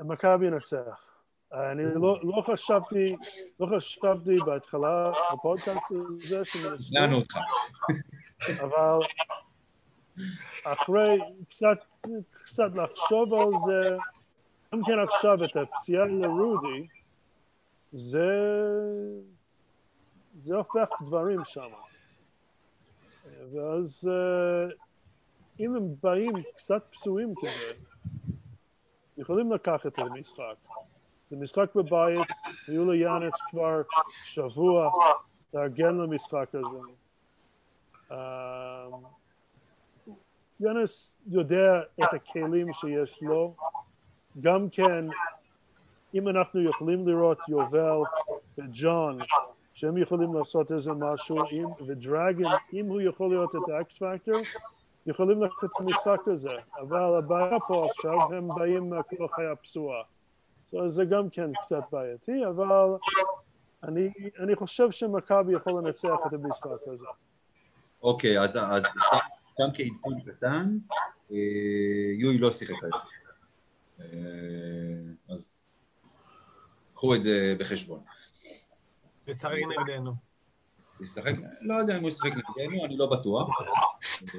מכבי ינצח. אני לא, לא חשבתי, לא חשבתי בהתחלה בפודקאסט הזה שמנצחים, שכנענו אותך. אבל אחרי קצת, קצת לחשוב על זה, גם כן עכשיו את הפציעה לרודי, זה, זה הופך דברים שם. ואז אה, אם הם באים קצת פצועים כזה, יכולים לקחת את המשחק. זה משחק בבית, היו ליאנס כבר שבוע לארגן למשחק הזה. אה, יאנס יודע את הכלים שיש לו, גם כן, אם אנחנו יכולים לראות יובל וג'ון, שהם יכולים לעשות איזה משהו, עם, ודרגן, אם הוא יכול להיות את האקס פקטור, יכולים לקחת את המשחק הזה, אבל הבעיה פה עכשיו, הם באים מהכל חיה פצועה. אז זה גם כן קצת בעייתי, אבל אני, אני חושב שמכבי יכול לנצח את המשחק הזה. אוקיי, אז, אז סתם, סתם כעדכון קטן, אה, יואי לא שיחק היום. אה, אז קחו את זה בחשבון. לשחק נגדנו. ישחק, לא יודע אם הוא ישחק נגדנו, אני לא בטוח. אה,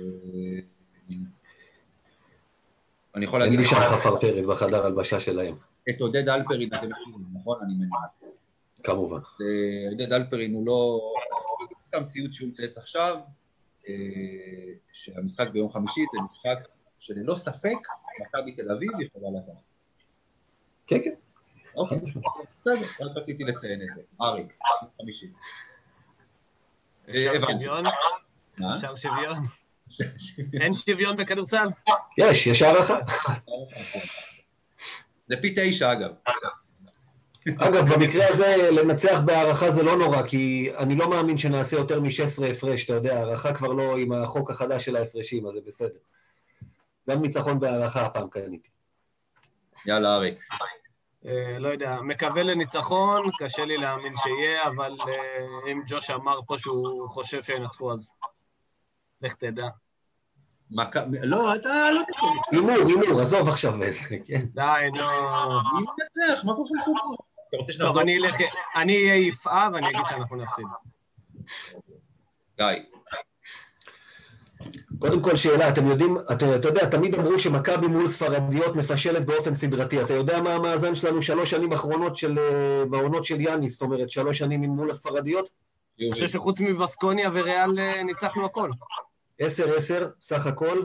אני יכול אין להגיד לי לך, שם חפרפרת בחדר הלבשה שלהם, את עודד אלפרין אתם מכירים, נכון? אני מניח. כמובן. אה, עודד אלפרין הוא לא... סתם ציוץ שהוא מצייץ עכשיו, אה, שהמשחק ביום חמישי זה משחק שללא ספק מכבי תל אביב יכולה לקחת. כן, כן. אוקיי, בסדר, רק רציתי לציין את זה. אריק, חמישי. אפשר הבנתי. שוויון? מה? אפשר שוויון? אין שוויון בכדורסל? יש, יש הערכה. זה פי תשע אגב. אגב, במקרה הזה, לנצח בהערכה זה לא נורא, כי אני לא מאמין שנעשה יותר מ-16 הפרש, אתה יודע, הערכה כבר לא עם החוק החדש של ההפרשים, אז זה בסדר. גם ניצחון בהערכה הפעם קניתי. יאללה אריק. אה, לא יודע, מקווה לניצחון, קשה לי להאמין שיהיה, אבל אה, אם ג'וש אמר פה שהוא חושב שינצחו, אז לך תדע. לא, אתה לא לי. הימור, הימור, עזוב עכשיו איזה, כן. די, נו. מי מנצח? מה כל כך מסובך? אתה רוצה טוב, שנחזור? אני אלך, אני אהיה יפעה ואני אגיד שאנחנו נפסיד. גיא. קודם כל שאלה, אתם יודעים, אתה, אתה יודע, תמיד אמרו שמכבי מול ספרדיות מפשלת באופן סדרתי. אתה יודע מה המאזן שלנו שלוש שנים אחרונות של, אה, בעונות של יאניס, זאת אומרת, שלוש שנים מול הספרדיות? אני חושב שחוץ מבסקוניה וריאל אה, ניצחנו הכל. עשר, עשר, סך הכל.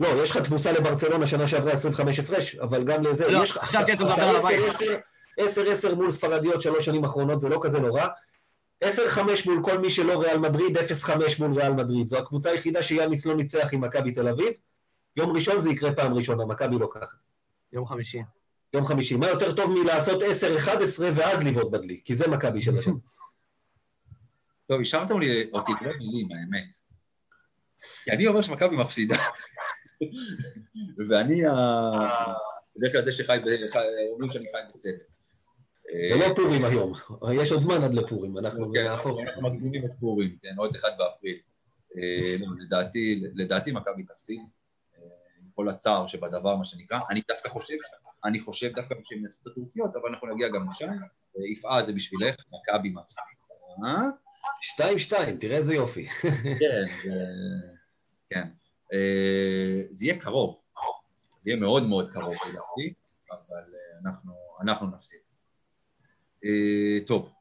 לא, יש לך תבוסה לברצלונה שנה שעברה 25 הפרש, אבל גם לזה, לא, יש לך... חשבתי אתה מדבר על הבית. עשר, עשר, עשר מול ספרדיות שלוש שנים אחרונות, זה לא כזה נורא. עשר, חמש מול כל מי שלא ריאל מדריד, אפס, חמש מול ריאל מדריד. זו הקבוצה היחידה שיאניס לא ניצח עם מכבי תל אביב. יום ראשון זה יקרה פעם ראשונה, מכבי לא ככה. יום חמישי. יום חמישי. מה יותר טוב מלעשות 10-11 ואז לבעוט בדלי? כי זה מכבי של השם. טוב, השארתם לי אותי בלי מילים, האמת. כי אני אומר שמכבי מפסידה. ואני, בדרך כלל זה שחי, אומרים שאני חי בסרט. זה לא פורים היום. יש עוד זמן עד לפורים, אנחנו כן, מקדימים את פורים, כן, עוד אחד באפריל. אה, לא, לדעתי, לדעתי מכבי תפסיד, אה, עם כל הצער שבדבר, מה שנקרא. אני דווקא חושב, אני חושב דווקא שהם ינצחו את הטורקיות, אבל אנחנו נגיע גם לשם. אה, יפעה זה בשבילך, מכבי מפסידה. שתיים, שתיים, תראה איזה יופי. כן, זה... כן. אה, זה יהיה קרוב. זה יהיה מאוד מאוד קרוב לדעתי, אבל אה, אנחנו, אנחנו נפסיד. אה, טוב.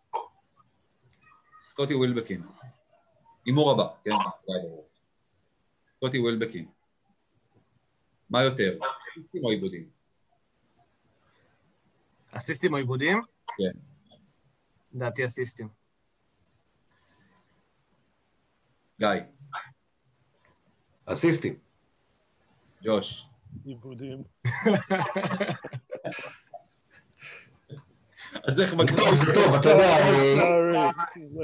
סקוטי ווילבקין. הימור הבא, כן? סקוטי ווילבקין. מה יותר? אסיסטים או עיבודים? אסיסטים או עיבודים? כן. לדעתי אסיסטים. גיא, אסיסטים. ג'וש, עיבודים. אז איך מגדיר? טוב, אתה יודע, אה.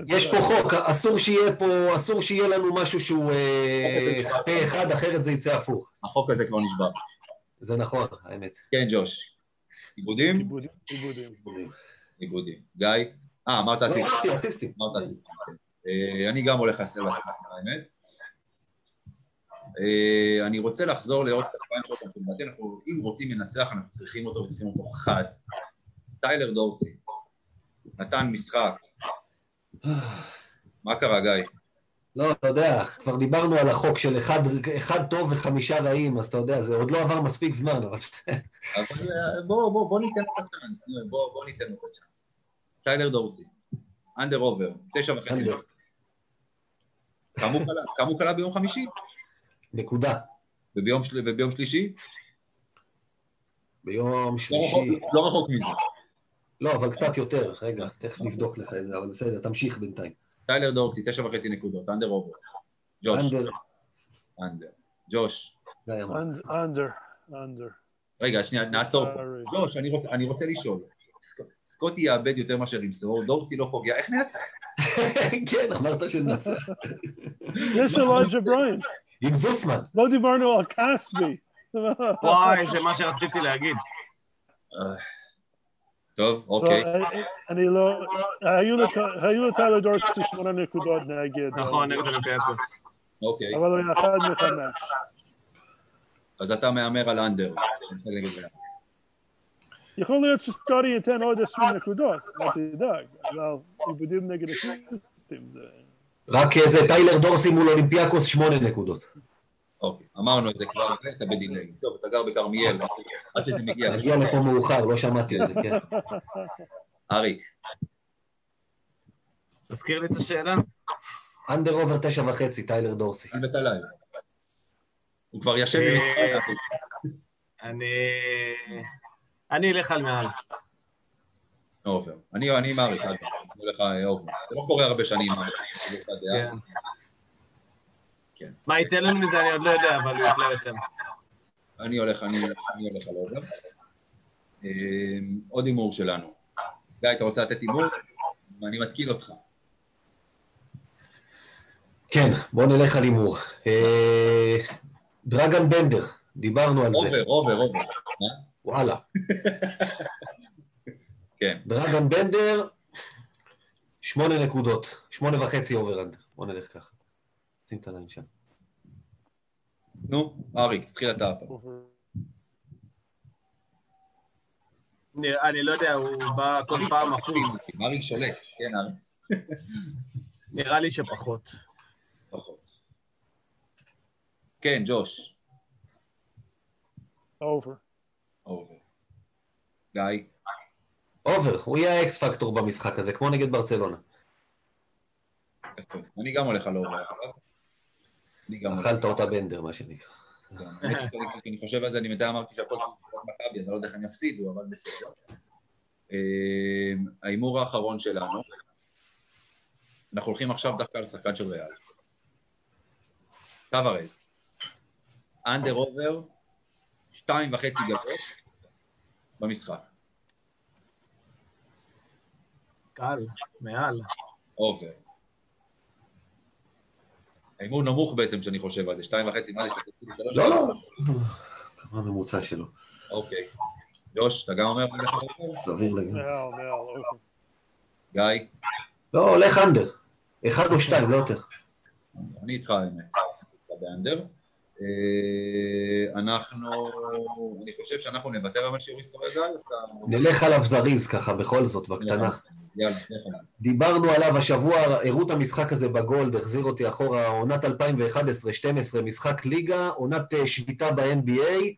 יש פה חוק, אסור שיהיה פה, אסור שיהיה לנו משהו שהוא אה. פה אחד, אחרת זה יצא הפוך. החוק הזה כבר נשבר. זה נכון, האמת. כן, ג'וש. עיבודים? עיבודים. עיבודים. גיא? אה, אמרת לא, אסיסטים. אמרתי, אסיסטים. אמרת אסיסטים. אה, אני גם הולך לעשות לאסיסטים, האמת. אה, אני רוצה לחזור לעוד שחקן שעוד פעם, לדעתי אנחנו, אם רוצים לנצח, אנחנו צריכים אותו וצריכים אותו חד. טיילר דורסי. נתן משחק. מה קרה, גיא? לא, אתה יודע, כבר דיברנו על החוק של אחד, אחד טוב וחמישה רעים, אז אתה יודע, זה עוד לא עבר מספיק זמן, אבל... אבל אה, בוא, בוא, בוא ניתן לו את הצ'אנס, בוא, בוא ניתן לו את הצ'אנס. טיילר דורסי, under over, תשע וחצי. כמה הוא קלע ביום חמישי? נקודה. וביום, של... וביום שלישי? ביום לא רחוק, שלישי... לא רחוק מזה. לא, אבל קצת יותר. רגע, תכף נבדוק לך את זה, אבל בסדר, תמשיך בינתיים. טיילר דורסי, תשע וחצי נקודות, under over. ג'וש, under, under. ג'וש. under. under. רגע, שנייה, נעצור פה. ג'וש, אני רוצה, אני רוצה לשאול. סק- סקוטי יאבד יותר מאשר ימסור, דורסי לא פוגע, איך ננצח? כן, אמרת שננצח. יש אלייג'ה בריינט. עם זוסמן. לא דיברנו על קאסבי. וואי, זה מה שרציתי להגיד. טוב, אוקיי. לא, אני לא... היו לט- היו לטיילר דורסי שמונה נקודות נגד... נכון, נגד אולימפיאקוס. אוקיי, אבל הוא היה אחד מחמש. אז אתה מהמר על אנדר. יכול להיות שסקוטי ייתן עוד 20 נקודות, אל תדאג, אבל עיבודים נגד האסיסטים זה... רק אה, זה טיילר דורסי מול אולימפיאקוס, שמונה נקודות. אוקיי, אמרנו את זה כבר, ואתה ב delay. טוב, אתה גר בכרמיאל, עד שזה מגיע נגיע לשם. לפה מאוחר, לא שמעתי את זה, כן. אריק, תזכיר לי את השאלה. under over תשע וחצי, טיילר דורסי. כאן ותליי. הוא כבר ישן אה, במשחק. אני... אני אלך על מעל. over. אני אני עם אריק, אגב. אני הולך over. זה לא קורה הרבה שנים. כן. כן. מה יצא לנו מזה אני עוד לא יודע, אבל הוא יקלע יותר. אני הולך, אני הולך על over. אה, עוד הימור שלנו. גיא, אתה רוצה לתת הימור? אני מתקיל אותך. כן, בוא נלך על הימור. אה, דרגן בנדר, דיברנו על זה. over, over, over. וואלה. כן. דרגן בנדר, שמונה נקודות. שמונה וחצי over under. בוא נלך ככה. שים את ה line שם. נו, אריק, תתחיל אתה הפעם. אני לא יודע, הוא בא כל פעם הפוך. אריק שולט, כן, אריק. נראה לי שפחות. פחות. כן, ג'וש. over. over. גיא. over, הוא יהיה ה X factor במשחק הזה, כמו נגד ברצלונה. אני גם הולך על over. אני גם הולך. אכלת אותה בנדר, מה שנקרא. כשאני חושב על זה, אני מדי אמרתי שהכל מכבי, אני לא יודע איך הם יפסידו, אבל בסדר. אה, ההימור האחרון שלנו, אנחנו הולכים עכשיו דווקא על שחקן של ריאל. טווארז, under over, שתיים וחצי גגות במשחק. קל, מעל. over. ההימור נמוך בעצם כשאני חושב על זה, שתיים וחצי, מה זה, וחצי, שלוש? לא, לא. כמה הממוצע שלו? אוקיי. ג'וש, אתה גם אומר? סביר לגמרי. אובר. גיא? לא, הולך אנדר. אחד או שתיים, לא יותר. אני איתך האמת, באנדר. אה, אנחנו, אני חושב שאנחנו נוותר על שיעור היסטוריה שאתה... נלך עליו זריז ככה, בכל זאת, בקטנה. יאללה, נלך על זה. דיברנו עליו השבוע, הראו את המשחק הזה בגולד, החזיר אותי אחורה, עונת 2011-2012, משחק ליגה, עונת אה, שביתה ב-NBA.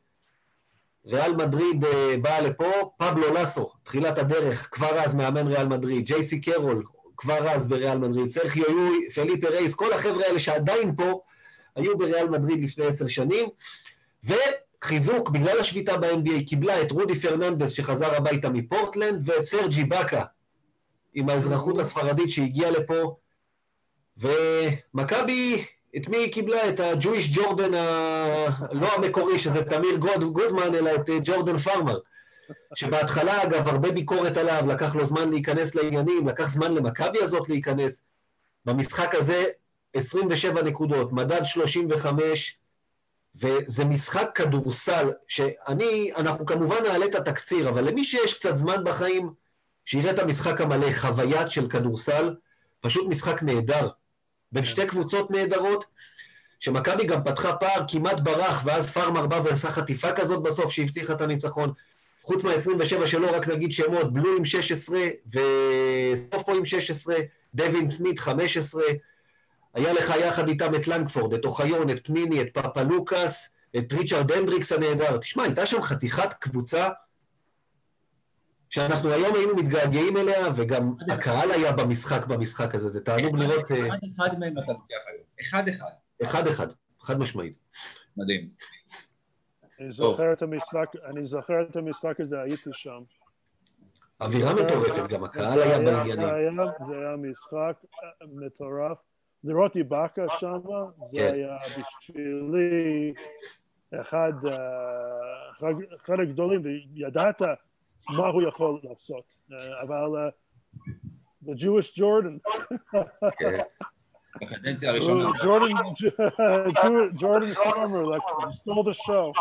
ריאל מדריד אה, באה לפה, פבלו לסו, תחילת הדרך, כבר אז מאמן ריאל מדריד, ג'ייסי קרול, כבר אז בריאל מדריד, סרחיו יול, פליפה רייס, כל החבר'ה האלה שעדיין פה, היו בריאל מדריד לפני עשר שנים, וחיזוק, בגלל השביתה ב-NBA, קיבלה את רודי פרננדס שחזר הביתה מפורטלנד, ואת סרג'י באקה, עם האזרחות הספרדית שהגיעה לפה, ומכבי, את מי היא קיבלה? את ה Jewish Jordan, ה... לא המקורי, שזה תמיר גוד, גודמן, אלא את אה, ג'ורדן פארמר, שבהתחלה, אגב, הרבה ביקורת עליו, לקח לו זמן להיכנס לעניינים, לקח זמן למכבי הזאת להיכנס. במשחק הזה, 27 נקודות, מדד 35, וזה משחק כדורסל, שאני, אנחנו כמובן נעלה את התקציר, אבל למי שיש קצת זמן בחיים, שיראה את המשחק המלא, חוויית של כדורסל, פשוט משחק נהדר. בין שתי קבוצות נהדרות, שמכבי גם פתחה פער, כמעט ברח, ואז פארמר בא ועשה חטיפה כזאת בסוף, שהבטיחה את הניצחון. חוץ מה-27 שלו, רק נגיד שמות, בלו עם 16, וסופו עם 16, דווין סמית 15, היה לך יחד איתם את לנגפורד, את אוחיון, את פניני, את פאפה לוקאס, את ריצ'רד הנדריקס הנהדר. תשמע, הייתה שם חתיכת קבוצה שאנחנו היום היינו מתגעגעים אליה, וגם הקהל היה במשחק במשחק הזה, זה תענוג לראות... אחד אחד מהם אתה לוקח היום. אחד אחד. אחד אחד, חד משמעית. מדהים. אני זוכר את המשחק, אני זוכר את המשחק הזה, הייתי שם. אווירה מטורפת, גם הקהל היה בעניינים. זה היה משחק מטורף. לראות איבאקה שם, זה כן. היה בשבילי אחד, אחד, אחד הגדולים, וידעת מה הוא יכול לעשות. אבל the Jewish Jordan, כן. בקדנציה הראשונה. Jordan, Jordan Farmer, like, stole the show.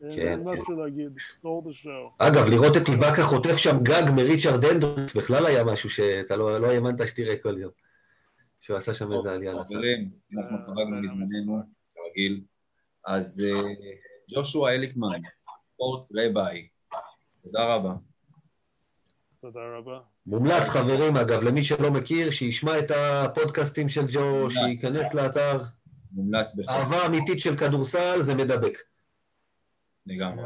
כן, אין כן. משהו להגיד, stole the show. אגב, לראות את איבאקה חוטף שם גג מריצ'רד הנדריקס, בכלל היה משהו שאתה לא לא האמנת שתראה כל יום. שהוא עשה שם איזה עלייה לצד. חברים, אנחנו חרגנו מזמננו, כרגיל. אז אה, ג'ושוע אליקמן, ספורטס רביי, תודה רבה. תודה רבה. מומלץ, חברים, אגב, למי שלא מכיר, שישמע את הפודקאסטים של ג'ו. שייכנס לאתר. מומלץ בחום, אהבה אמיתית של כדורסל, זה מדבק. לגמרי.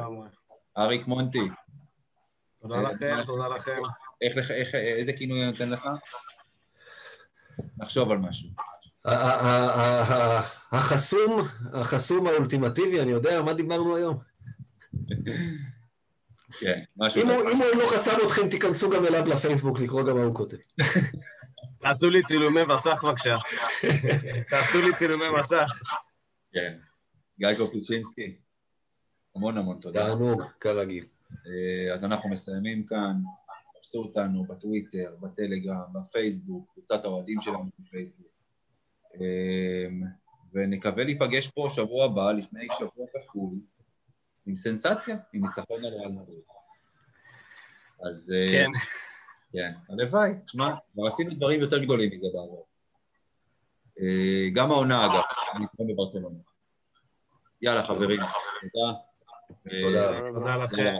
אריק מונטי, תודה לכם, תודה לכם. איך לך, איך, איזה כינוי אני נותן לך? נחשוב על משהו. החסום, החסום האולטימטיבי, אני יודע, מה דיברנו היום? כן, משהו אם כזה. הוא אם הוא לא חסם אתכם, תיכנסו גם אליו לפייסבוק לקרוא גם מה הוא כותב. תעשו לי צילומי מסך בבקשה. תעשו לי צילומי מסך. כן. גיא קופיצ'ינסקי, המון המון תודה. תענוג, כרגיל. אה, אז אנחנו מסיימים כאן, תפסו אותנו בטוויטר, בטלגרם, בפייסבוק, קבוצת האוהדים שלנו בפייסבוק. אה, ונקווה להיפגש פה שבוע הבא, לפני שבוע כפול, עם סנסציה, עם ניצחון על ריאל מדריד. אז אה, כן. כן, הלוואי. תשמע, כבר עשינו דברים יותר גדולים מזה בעבר. אה, גם העונה, אגב, הניצחון בברצלונה. יאללה, חברים, תודה. תודה. אה, תודה לכם.